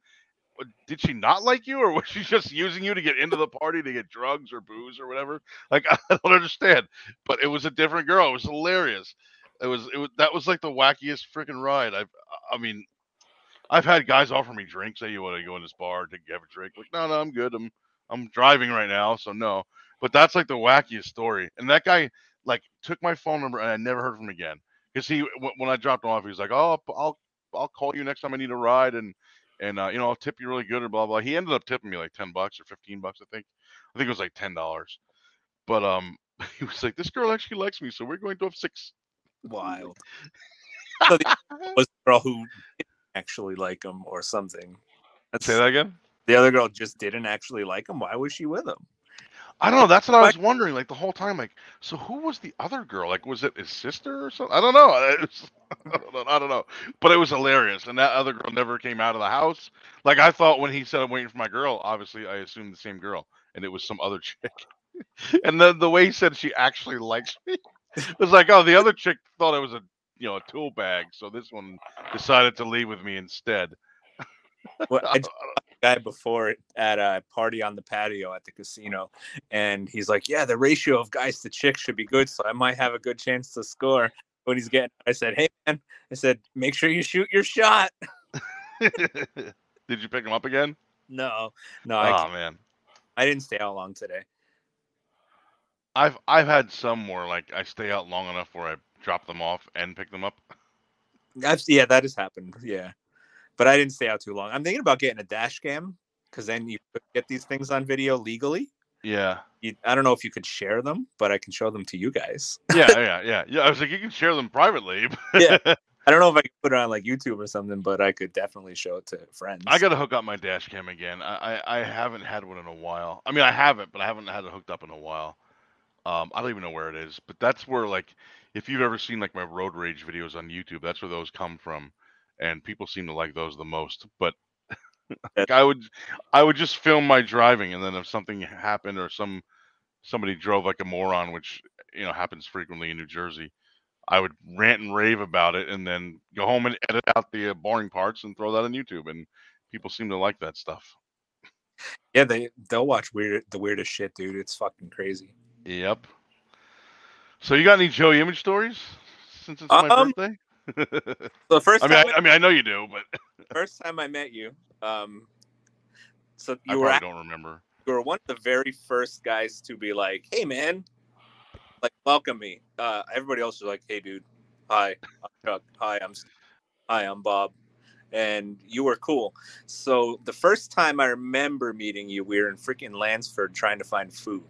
uh, did she not like you or was she just using you to get into the party to get drugs or booze or whatever? Like i don't understand. But it was a different girl. It was hilarious. It was it was that was like the wackiest freaking ride i've i mean i've had guys offer me drinks. Say you want to go in this bar to have a drink? Like no no i'm good. I'm i'm driving right now so no. But that's like the wackiest story. And that guy like took my phone number and i never heard from him again because he when, i dropped him off he was like oh i'll i'll I'll call you next time i need a ride and and uh, you know I'll tip you really good or blah blah. He ended up tipping me like ten bucks or fifteen bucks, I think. I think it was like ten dollars. But um, he was like, "This girl actually likes me, so we're going to have six. Wild. So the was the girl who didn't actually like him or something. That's, Say that again. The other girl just didn't actually like him. Why was she with him? I don't know. That's what I was wondering, like the whole time. Like, so who was the other girl? Like, was it his sister or something? I don't know. It was- I don't know. I don't know. But it was hilarious, and that other girl never came out of the house. Like, I thought when he said I'm waiting for my girl, obviously I assumed the same girl, and it was some other chick. and then the way he said she actually likes me it was like, oh, the other chick thought it was a you know a tool bag, so this one decided to leave with me instead. Well, I just saw a guy before at a party on the patio at the casino, and he's like, "Yeah, the ratio of guys to chicks should be good, so I might have a good chance to score." When he's getting, I said, "Hey man," I said, "Make sure you shoot your shot." Did you pick him up again? No, no, I, Oh man. I didn't stay out long today. I've I've had some where like I stay out long enough where I drop them off and pick them up. I've, yeah, that has happened. Yeah, but I didn't stay out too long. I'm thinking about getting a dash cam because then you could get these things on video legally. Yeah. You, I don't know if you could share them, but I can show them to you guys. Yeah, yeah, yeah. Yeah. I was like, you can share them privately. Yeah. I don't know if I could put it on like YouTube or something, but I could definitely show it to friends. I gotta hook up my dash cam again. I, I, I haven't had one in a while. I mean I have it, but I haven't had it hooked up in a while. Um I don't even know where it is. But that's where like if you've ever seen like my road rage videos on YouTube, that's where those come from, and people seem to like those the most. But like, I would, I would just film my driving, and then if something happened or some somebody drove like a moron, which you know happens frequently in New Jersey, I would rant and rave about it, and then go home and edit out the uh, boring parts and throw that on YouTube, and people seem to like that stuff. Yeah, they they'll watch weird the weirdest shit, dude. It's fucking crazy. Yep. So you got any Joey Image stories since it's my Um, birthday? The first I mean, I, I mean, I know you do, but first time I met you, um, so I you were probably don't remember. you were one of the very first guys to be like, "Hey, man, like welcome me." Uh, everybody else was like, "Hey, dude, hi, I'm Chuck. Hi, I'm Steve. hi, I'm Bob," and you were cool. So the first time I remember meeting you, we were in freaking Lansford trying to find food,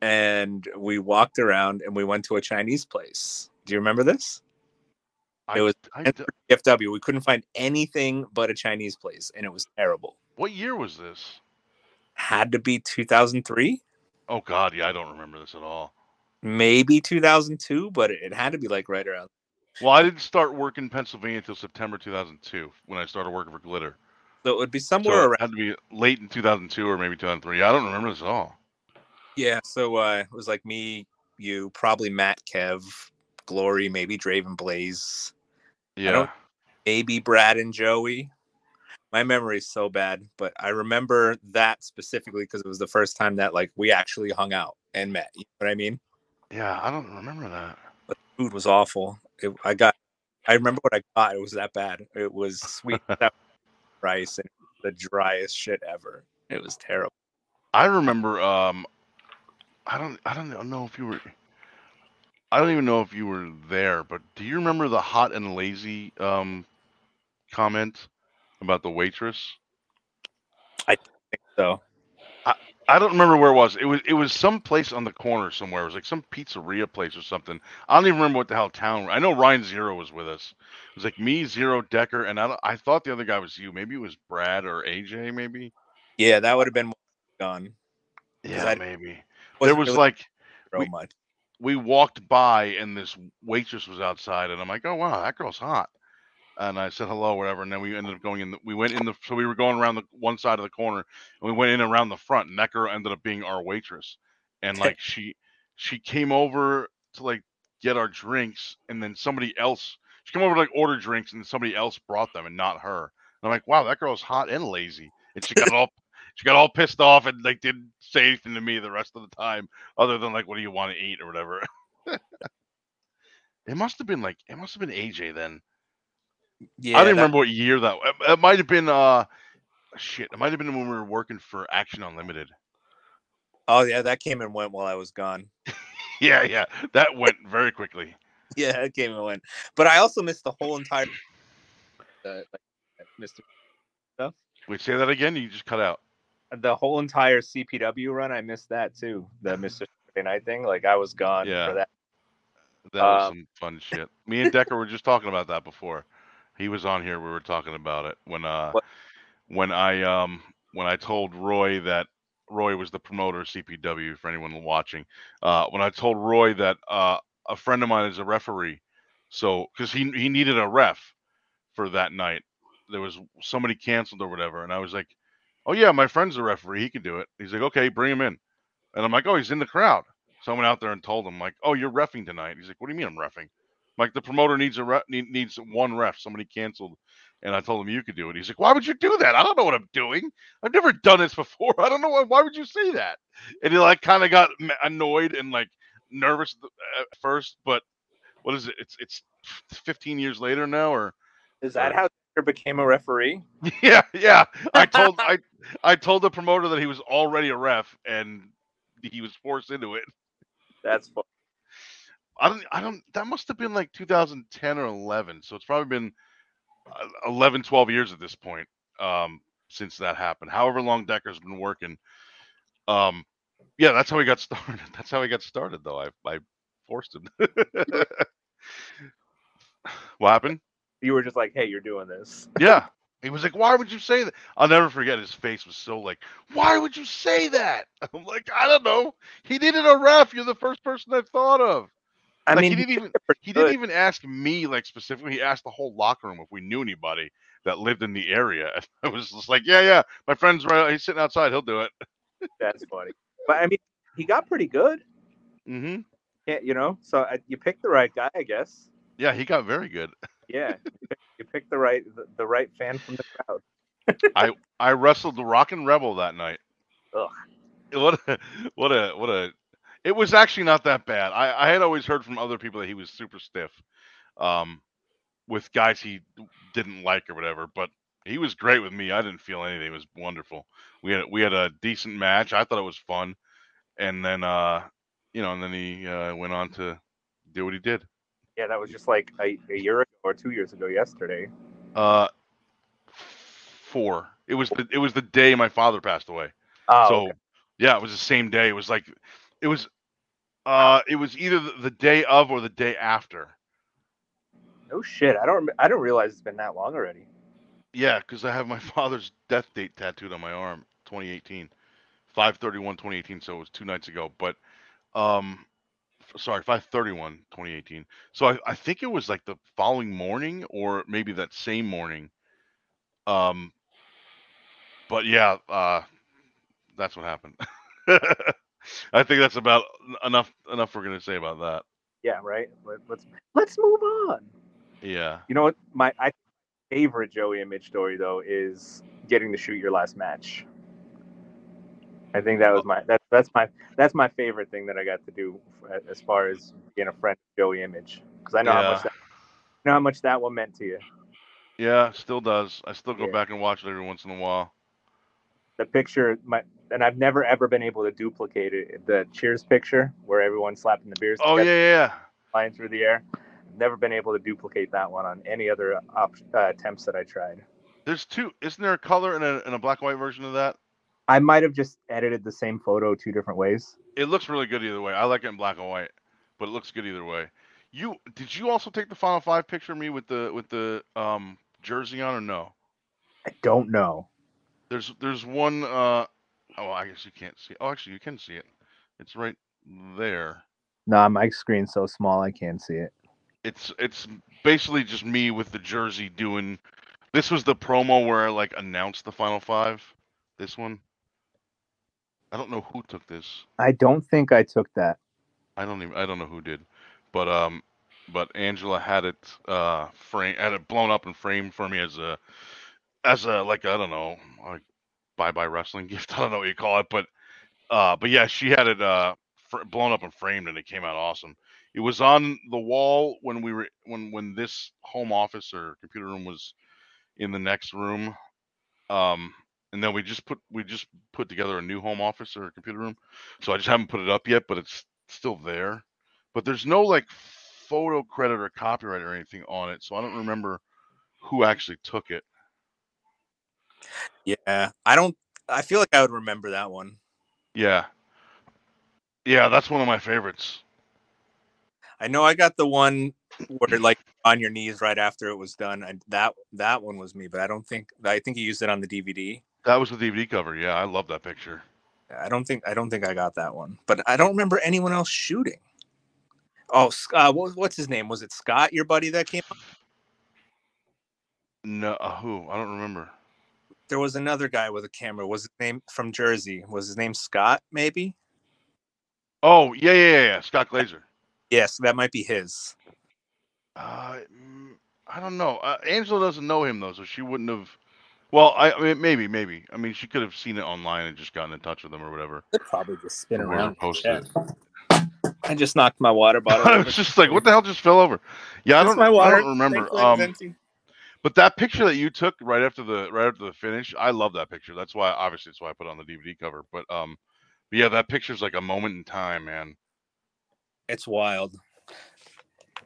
and we walked around and we went to a Chinese place. Do you remember this? I, It was- I d- FW, we couldn't find anything but a Chinese place, and it was terrible. what year was this? Had to be 2003. Oh God, yeah, I don't remember this at all. maybe 2002, but it, it had to be like right around. Well, I didn't start working in Pennsylvania until September 2002 when I started working for Glitter. So it would be So somewhere it around. had to be late in 2002 or maybe 2003. I don't remember this at all. Yeah. So uh, it was like me, you, probably Matt, Kev, Glory, maybe Draven Blaze, Yeah. maybe Brad and Joey. My memory is so bad, but I remember that specifically because it was the first time that like we actually hung out and met. You know what I mean? Yeah, I don't remember that. But the food was awful. It, I got, I remember what I got. It was that bad. It was sweet rice and the driest shit ever. It was terrible. I remember. Um, I don't. I don't know if you were. I don't even know if you were there, but do you remember the hot and lazy um comment about the waitress? I think so I don't remember where it was. It was it was some place on the corner somewhere. It was like some pizzeria place or something. I don't even remember what the hell town. I know Ryan Zero was with us. It was like me, Zero, Decker, and I I thought the other guy was you. Maybe it was Brad or AJ. Maybe. yeah, that would have been gone. Yeah, I- maybe. There Wasn't was like so we- much. We walked by and this waitress was outside and I'm like, oh wow, that girl's hot. And I said hello, whatever. And then we ended up going in. The, we went in the. So we were going around the one side of the corner, and we went in around the front. And that girl ended up being our waitress. And like she, she came over to like get our drinks, and then somebody else. She came over to like order drinks, and somebody else brought them, and not her. And I'm like, wow, that girl's hot and lazy. And she got all, she got all pissed off and like didn't say anything to me the rest of the time, other than like, what do you want to eat or whatever. it must have been like it must have been AJ then. Yeah, I didn't that- remember what year that. It, it might have been. uh Shit, it might have been when we were working for Action Unlimited. Oh yeah, that came and went while I was gone. Yeah, yeah, that went very quickly. Yeah, it came and went. But I also missed the whole entire. Uh, like, Mr. Wait, say that again. You just cut out. The whole entire CPW run, I missed that too. The Mr. Saturday Night thing, like I was gone Yeah. for that. That was Um, some fun shit. Me and Decker were just talking about that before. He was on here. We were talking about it when uh What? when I um when I told Roy that Roy was the promoter of CPW for anyone watching. Uh when I told Roy that uh a friend of mine is a referee. So cuz he he needed a ref for that night. There was somebody canceled or whatever and I was like, "Oh yeah, my friend's a referee. He can do it." He's like, "Okay, bring him in." And I'm like, "Oh, he's in the crowd." So I went out there and told him like, "Oh, you're refing tonight." He's like, "What do you mean I'm refing?" I'm like the promoter needs a ref, need, needs one ref. Somebody canceled, and I told him you could do it. He's like, "Why would you do that? I don't know what I'm doing. I've never done this before. I don't know why. Why would you say that?" And he like kind of got annoyed and like nervous at first, but what is it? It's it's 15 years later now, or Is that how Taker became a referee? yeah, yeah. I told I I told the promoter that he was already a ref, and he was forced into it. That's fun. I don't, I don't, that must have been like 2010 or 11. So it's probably been uh, 11, 12 years at this point um, since that happened. However long Decker's been working. Um, yeah, that's how he got started. That's how he got started, though. I, I forced him. what happened? You were just like, "Hey, you're doing this." Yeah. He was like, Why would you say that? I'll never forget his face was so like, Why would you say that? I'm like, I don't know. He needed a ref. You're the first person I thought of. I like mean, he didn't even he didn't even ask me like specifically. He asked the whole locker room if we knew anybody that lived in the area. I was just like, yeah, yeah, my friend's right. He's sitting outside. He'll do it. That's funny. But I mean, he got pretty good. hmm Yeah, you know. So I, you picked the right guy, I guess. Yeah, he got very good. Yeah, you picked, you picked the right the, the right fan from the crowd. I wrestled the Rockin' Rebel that night. Ugh. What a what a what a it was actually not that bad. I, I had always heard from other people that he was super stiff. Um with guys he didn't like or whatever, but he was great with me. I didn't feel anything. It was wonderful. We had we had a decent match. I thought it was fun. And then uh you know, and then he uh, went on to do what he did. Yeah, that was just like a, a year ago or two years ago yesterday. Uh four. It was the it was the day my father passed away. Oh, so okay. yeah, it was the same day. It was like it was uh it was either the, day of or the day after. no shit. I don't. I don't realize it's been that long already. Yeah, because I have my father's death date tattooed on my arm, 2018, 531 2018. So it was two nights ago. But um, sorry, 531 2018. So I, I think it was like the following morning or maybe that same morning. Um, but yeah, uh, that's what happened. I think that's about enough enough we're gonna say about that. Yeah, right. Let, let's let's move on. Yeah. You know what? My I, favorite Joey Image story though is getting to shoot your last match. I think that was my that's that's my that's my favorite thing that I got to do as far as being a friend of Joey Image because I know how much that know how much that one meant to you. Yeah, still does. I still go Yeah. back and watch it every once in a while. The picture, my and I've never ever been able to duplicate it. The Cheers picture where everyone's slapping the beers Oh yeah, together, yeah, yeah. flying through the air. I've never been able to duplicate that one on any other op- uh, attempts that I tried. There's two. Isn't there a color and a, and a black and white version of that? I might have just edited the same photo two different ways. It looks really good either way. I like it in black and white, but it looks good either way. You did you also take the final five picture of me with the with the um jersey on or no? I don't know. There's there's one. uh Oh, I guess you can't see. Oh, actually, you can see it. It's right there. Nah, my screen's so small I can't see it. It's it's basically just me with the jersey doing. This was the promo where I like announced the final five. This one. I don't know who took this. I don't think I took that. I don't even I don't know who did, but um, but Angela had it uh frame had it blown up and framed for me as a as a like I don't know like bye bye wrestling gift. I don't know what you call it, but uh, but yeah, she had it uh fr- blown up and framed, and it came out awesome. It was on the wall when we were when when this home office or computer room was in the next room. Um, and then we just put we just put together a new home office or a computer room. So I just haven't put it up yet, but it's still there. But there's no like photo credit or copyright or anything on it, so I don't remember who actually took it. Yeah, I don't. I feel like I would remember that one. Yeah. Yeah, that's one of my favorites. I know I got the one where like on your knees right after it was done. And that that one was me, but I don't think I think you used it on the DVD. That was the DVD cover. Yeah, I love that picture. I don't think I don't think I got that one, but I don't remember anyone else shooting. Oh, uh, what, what's his name? Was it Scott, your buddy that came? up? No, uh, who? I don't remember. There was another guy with a camera. Was his name from Jersey? Was his name Scott? Maybe. Oh, yeah, yeah, yeah, yeah. Scott Glazer. Yes, that might be his. Uh, mm, I don't know. Uh, Angela doesn't know him though, so she wouldn't have. Well, I, I mean, maybe, maybe. I mean, she could have seen it online and just gotten in touch with them or whatever. Could probably just spin Whoever around. posted Yeah. I just knocked my water bottle. I was just like, what the hell just fell over? Yeah, I don't. my I don't remember. Thankfully it was Um, but that picture that you took right after the right after the finish, I love that picture. That's why, obviously, that's why I put on the DVD cover. But um, but yeah, that picture's like a moment in time, man. it's wild.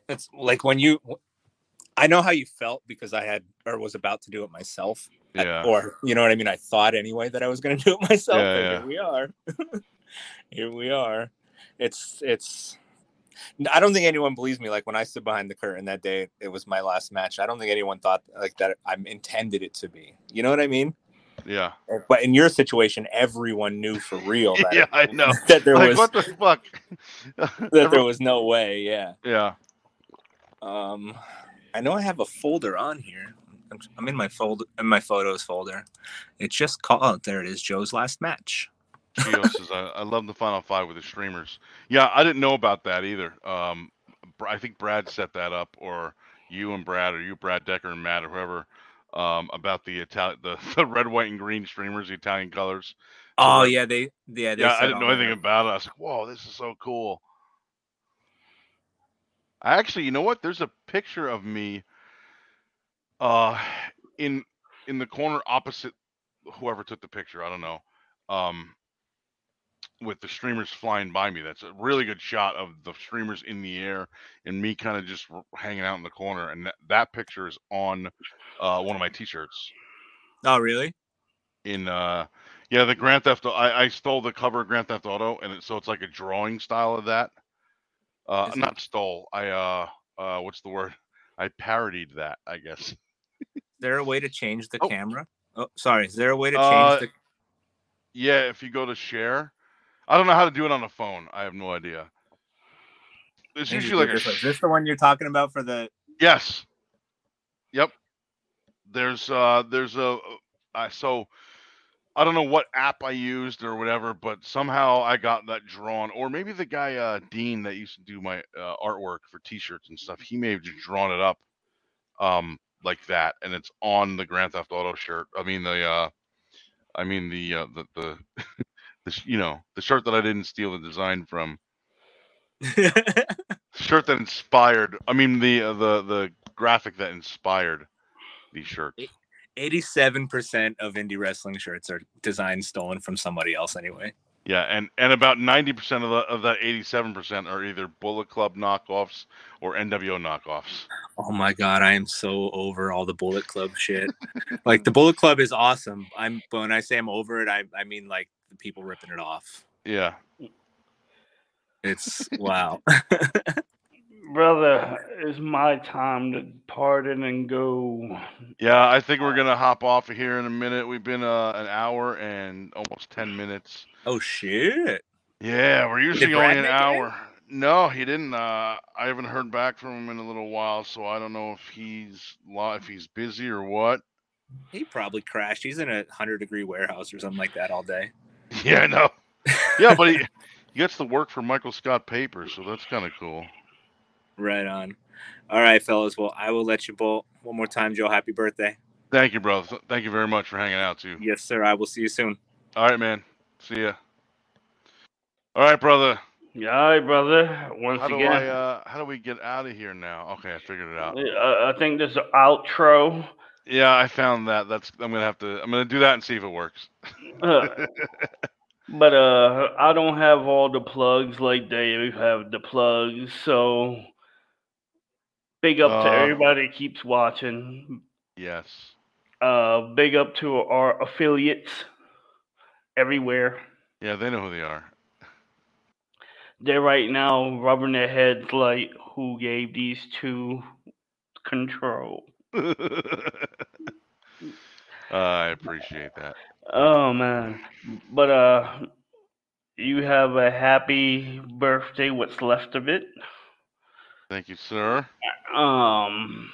It's like when you I know how you felt because I had or was about to do it myself. Yeah. or you know what I mean? I thought anyway that I was gonna do it myself. Yeah, yeah. Here we are. here we are. It's it's I don't think anyone believes me. Like when I stood behind the curtain that day, it was my last match. I don't think anyone thought like that I intended it to be. You know what I mean? Yeah. But in your situation, everyone knew for real that Yeah, I know. that there Like, was what the fuck? that there was no way. Yeah. yeah. Um, I know I have a folder on here. I'm, I'm in my folder in my photos folder. It's just called. Oh, there it is. Joe's last match. Gio says, I, I love the Final Five with the streamers. Yeah, I didn't know about that either. Um, I think Brad set that up, or you and Brad, or you, Brad Decker and Matt, or whoever, um, about the Italian, the, the red, white, and green streamers, the Italian colors. Oh yeah, they yeah they yeah, I didn't know anything that. about it. I was like, whoa, this is so cool. Actually, you know what? There's a picture of me uh in in the corner opposite whoever took the picture, I don't know. Um with the streamers flying by me. That's a really good shot of the streamers in the air and me kind of just r- hanging out in the corner and that, that picture is on uh one of my t-shirts Oh really? in uh yeah the grand theft I, I stole the cover of grand theft auto and it, so it's like a drawing style of that uh Is it- not stole i uh uh what's the word i parodied that i guess Is there a way to change the Oh. camera? Oh, sorry. Is there a way to change Uh, the? yeah if you go to share i don't know how to do it on the phone i have no idea it's Maybe usually like a this Is this the one you're talking about for the? yes yep there's uh there's a I so I don't know what app I used or whatever, but somehow I got that drawn. Or maybe the guy uh, Dean that used to do my uh, artwork for T-shirts and stuff, he may have just drawn it up um, like that, and it's on the Grand Theft Auto shirt. I mean the, uh, I mean the uh, the the, the you know the shirt that I didn't steal the design from, shirt that inspired. I mean the uh, the the graphic that inspired these shirts. Eighty-seven percent of indie wrestling shirts are designs stolen from somebody else anyway. Yeah, and and about ninety percent of the of that eighty seven percent are either Bullet Club knockoffs or NWO knockoffs. Oh my god, I am so over all the Bullet Club shit. like the Bullet Club is awesome. I'm but when I say I'm over it, I I mean like the people ripping it off. Yeah, It's wow. Brother, it's my time to pardon and go. yeah. I think we're gonna hop off of here in a minute. We've been uh, an hour and almost ten minutes. oh shit. Yeah, we're usually Brad only an make it hour. No, he didn't. Uh, I haven't heard back from him in a little while, so I don't know if he's if he's busy or what. He probably crashed. He's in a hundred degree warehouse or something like that all day. Yeah, I know. Yeah, but he, he gets to work for Michael Scott Papers, so that's kind of cool. Right on. All right, fellas. Well, I will let you bolt one more time, Joe. Happy birthday. Thank you, bro. Thank you very much for hanging out too. Yes, sir. I will see you soon. All right, man. See ya. All right, brother. Yeah, all right, brother. Once How do again, I? Uh, how do we get out of here now? Okay, I figured it out. uh, I think this is outro. Yeah, I found that. That's. I'm gonna have to. I'm gonna do that and see if it works. Uh, but uh, I don't have all the plugs like Dave have the plugs. So big up to Uh, everybody that keeps watching. yes. Uh, big up to our affiliates everywhere. Yeah, they know who they are. They're right now rubbing their heads like, who gave these two control? I appreciate that. Oh man. But uh you have a happy birthday, what's left of it. Thank you, sir. Um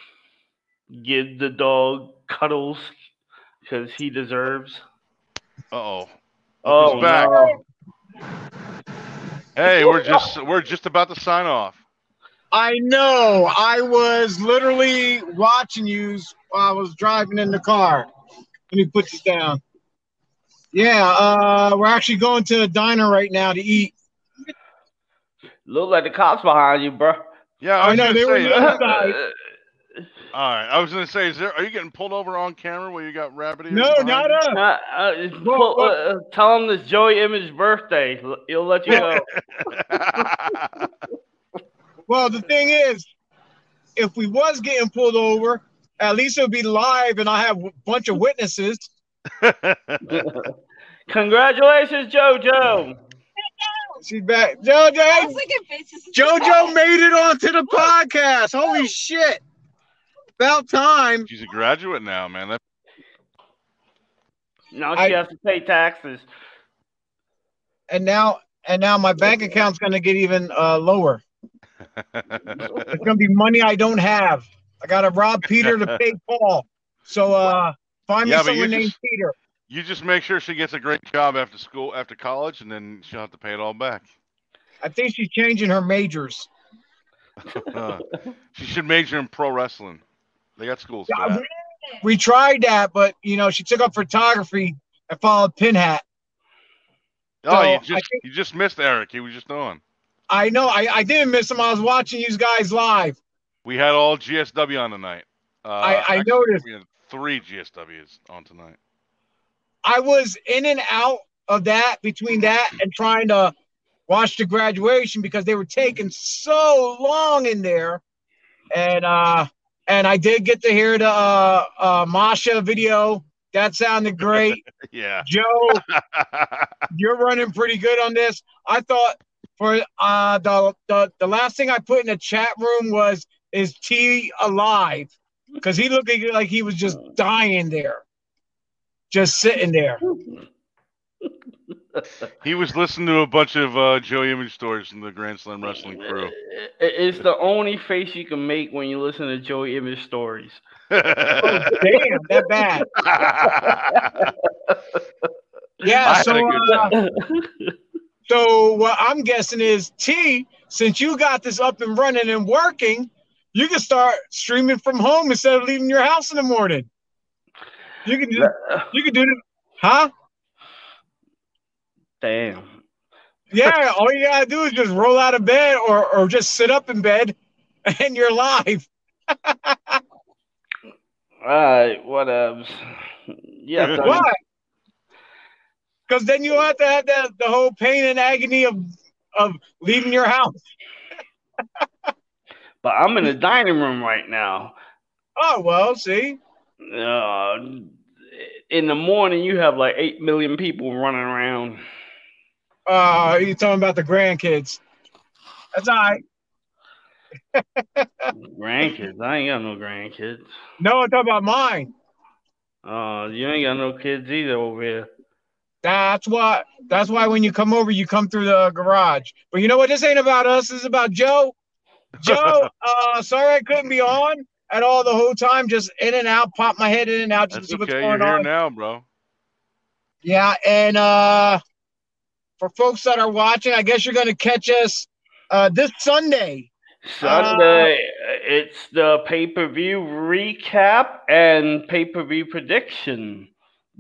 give the dog cuddles because he deserves. Uh oh. Oh Who's back? no. Hey, we're just we're just about to sign off. I know. I was literally watching you while I was driving in the car. Let me put this down. Yeah, uh, we're actually going to a diner right now to eat. Look like the cops behind you, bro. Yeah, I I was know gonna they were say. the uh, side. all right, I was gonna say, is there? Are you getting pulled over on camera where you got rabbit ears? No, not you? us. Uh, uh, it's pull- whoa. uh, tell him this Joey Image's birthday. He'll let you know. Well, the thing is, if we was getting pulled over, at least it would be live, and I have a bunch of witnesses. Congratulations, JoJo. She's back. JoJo, JoJo made it onto the podcast. Holy shit! About time. She's a graduate now, man. That, Now I- she has to pay taxes. and now and now my bank account's going to get even uh, lower. It's going to be money I don't have. I got to rob Peter to pay Paul. So uh, find me Yeah, but you someone named just- Peter. You just make sure she gets a great job after school, after college, and then she'll have to pay it all back. I think she's changing her majors. Uh, she should major in pro wrestling. They got schools Yeah, that. We tried that, but you know she took up photography and followed Pinhat. Oh, you So, I just you just missed Eric. He was just on. I know I, I didn't miss him. I was watching you guys live. We had all GSW on tonight. Uh, I- I actually, noticed. We had three GSWs on tonight. I was in and out of that between that and trying to watch the graduation because they were taking so long in there. And uh and I did get to hear the uh, uh Masha video. That sounded great. yeah. Joe, you're running pretty good on this. I thought for uh the the, the last thing I put in the chat room was is T alive? Because he looked like- like he was just dying there. Just sitting there. he was listening to a bunch of uh, Joe Image stories from the Grand Slam Wrestling crew. It's the only face you can make when you listen to Joey Image stories. Oh, damn, that bad. Yeah, I so uh, so what I'm guessing is T, since you got this up and running and working, you can start streaming from home instead of leaving your house in the morning. You can do uh, you can do it, huh? Damn. Yeah, all you gotta do is just roll out of bed or or just sit up in bed and you're live. All right, whatevs. Yeah, Why? Because then you have to have that the whole pain and agony of of leaving your house. but I'm in the dining room right now. Oh well, see. Uh, in the morning, you have like eight million people running around. Uh, you talking about the grandkids? That's all right. Grandkids. I ain't got no grandkids. No, I'm talking about mine. Uh, you ain't got no kids either over here. That's why. That's why when you come over, you come through the garage. But you know what? This ain't about us. This is about Joe. Joe, uh, sorry I couldn't be on at all the whole time. Just in and out, pop my head in and out, just That's to see what's okay. You're going here on. now, bro. Yeah, and uh, for folks that are watching, I guess you're going to catch us uh, this Sunday. Sunday, it's the pay per view recap and pay per view prediction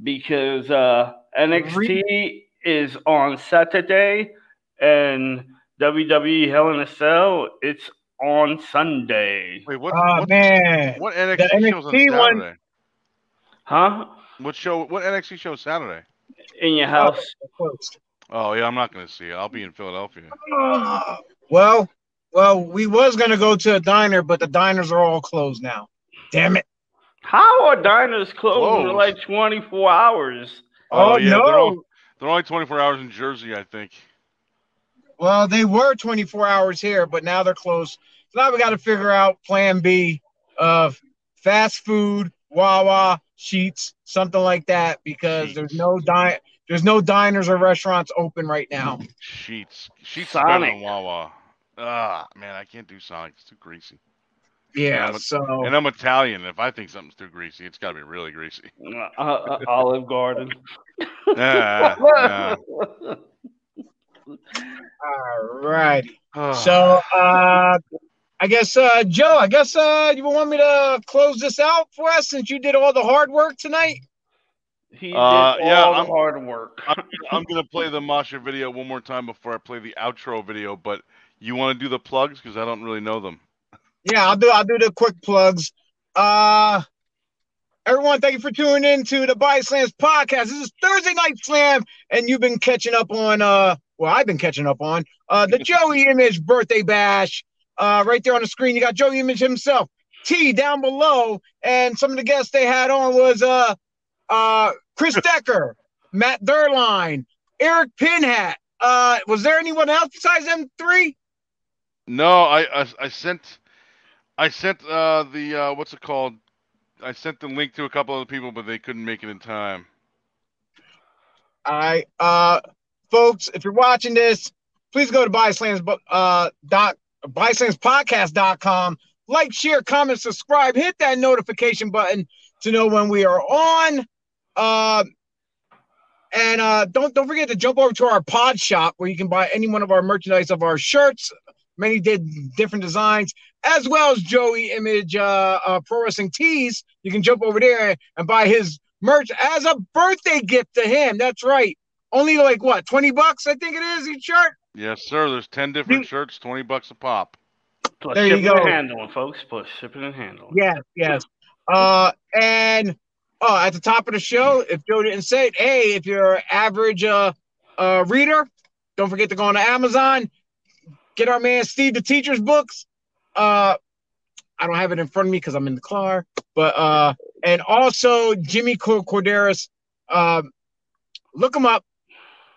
because uh, NXT is on Saturday and WWE Hell in a Cell it's on Sunday. Wait, what? Oh what, man, what The NXT shows on NXT one- Saturday? Huh? What show? What NXT show Saturday? In your house. Oh yeah, I'm not gonna see it. I'll be in Philadelphia. Uh, well, well, we was going to go to a diner, but the diners are all closed now. Damn it! How are diners closed in Closed. like 24 hours? Oh, yeah, no. They're, all, they're only 24 hours in Jersey, I think. Well, they were 24 hours here, but now they're closed. So now we got to figure out Plan B of fast food, Wawa, Sheetz, something like that, because there's no di- there's no diners or restaurants open right now. Sheetz. Sheetz is better Sonic. than Wawa. Ah, man, I can't do Sonic. It's too greasy. Yeah, I'm a- so And I'm Italian. If I think something's too greasy, it's got to be really greasy. Uh, uh, Olive Garden. Ah. all right. Ah. So uh I guess uh Joe, I guess uh you want me to close this out for us since you did all the hard work tonight? He Uh, did yeah, all I'm- hard work. I'm, I'm gonna play the Masha video one more time before I play the outro video. But you want to do the plugs because I don't really know them. Yeah, I'll do I'll do the quick plugs. Uh everyone, thank you for tuning in to the Body Slams podcast. This is Thursday Night Slam, and you've been catching up on uh well, I've been catching up on uh the Joey Image birthday bash. Uh right there on the screen, you got Joey Image himself, T down below, and some of the guests they had on was uh uh Chris Decker, Matt Derline, Eric Pinhat. Uh was there anyone else besides them three? No, I I, I sent I sent uh, the uh, what's it called? I sent the link to a couple other people, but they couldn't make it in time. I Uh folks, if you're watching this, please go to Byslams uh Like, share, comment, subscribe, hit that notification button to know when we are on. Uh, and uh, don't don't forget to jump over to our pod shop where you can buy any one of our merchandise of our shirts. Many did different designs, as well as Joey Image uh, uh, Pro Wrestling Tees. You can jump over there and buy his merch as a birthday gift to him. That's right. Only like what, 20 bucks, I think it is each shirt. Yes, sir. There's 10 different shirts, 20 bucks a pop. Plus There you go. and handling, folks. Plus shipping and handling. Yes, yes. Uh, and oh, at the top of the show, if Joe didn't say it, hey, if you're an average uh, uh reader, don't forget to go on to Amazon, get our man Steve the Teacher's books. Uh, I don't have it in front of me because I'm in the car, but uh, and also Jimmy Cor- Korderas. Um, look them up.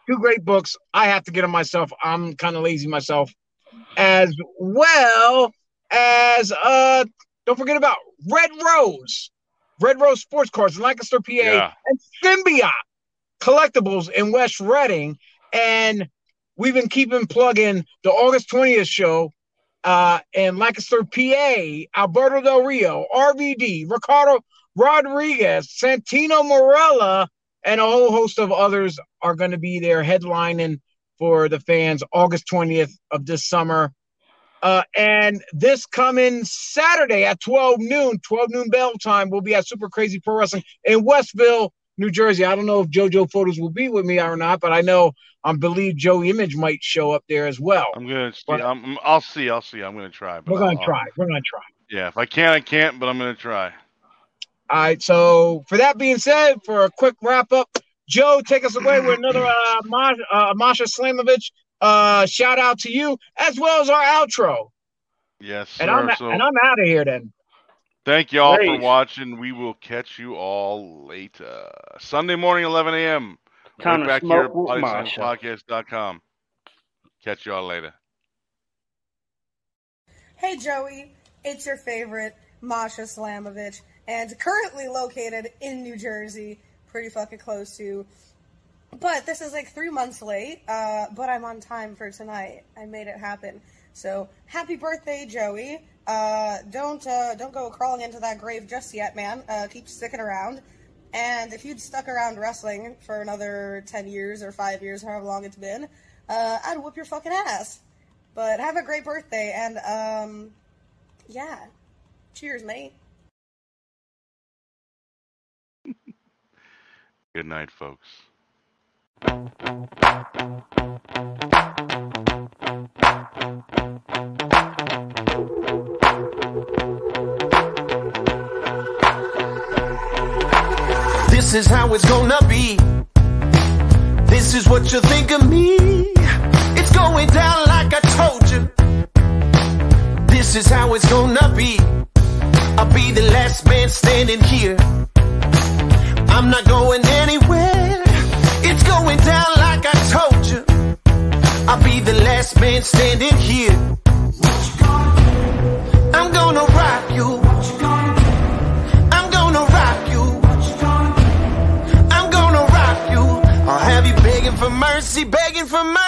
Two great books. I have to get them myself. I'm kind of lazy myself, as well as uh don't forget about Red Rose, Red Rose Sports Cars in Lancaster, PA, Yeah. and Symbiote Collectibles in West Reading. And we've been keeping plugging the August 20th show uh, in Lancaster, PA, Alberto Del Rio, RVD, Ricardo Rodriguez, Santino Marella, and a whole host of others are going to be there headlining for the fans August 20th of this summer. Uh, and this coming Saturday at 12 noon, 12 noon bell time, we'll be at Super Crazy Pro Wrestling in Westville, New Jersey. I don't know if JoJo Photos will be with me or not, but I know I believe Joe Image might show up there as well. I'm gonna. See, But- I'm, I'll see. I'll see. I'm gonna try. But We're gonna I'll- try. We're gonna try. Yeah, if I can't, I can't. But I'm gonna try. All right. So for that being said, for a quick wrap up, Joe, take us away with another uh, Masha, uh, Masha Slamovich. Uh, shout out to you as well as our outro. Yes, And sir. I'm so and I'm out of here then. thank you all for watching. We will catch you all later. Sunday morning, 11 a.m. Time right back here at smoke with Catch you all later. Hey Joey, it's your favorite Masha Slamovich, and currently located in New Jersey, pretty fucking close to. But this is like three months late, uh, but I'm on time for tonight. I made it happen. So happy birthday, Joey! Uh, don't uh, don't go crawling into that grave just yet, man. Uh, keep sticking around. And if you'd stuck around wrestling for another ten years or five years, however long it's been, uh, I'd whoop your fucking ass. But have a great birthday, and um, yeah, cheers, mate. Good night, folks. This is how it's gonna be. This is what you think of me. It's going down like I told you. This is how it's gonna be. I'll be the last man standing here. I'm not going anywhere. It's going down like I told you. I'll be the last man standing here. I'm gonna rock you. I'm gonna rock you. I'm gonna rock you. I'll have you begging for mercy, begging for mercy.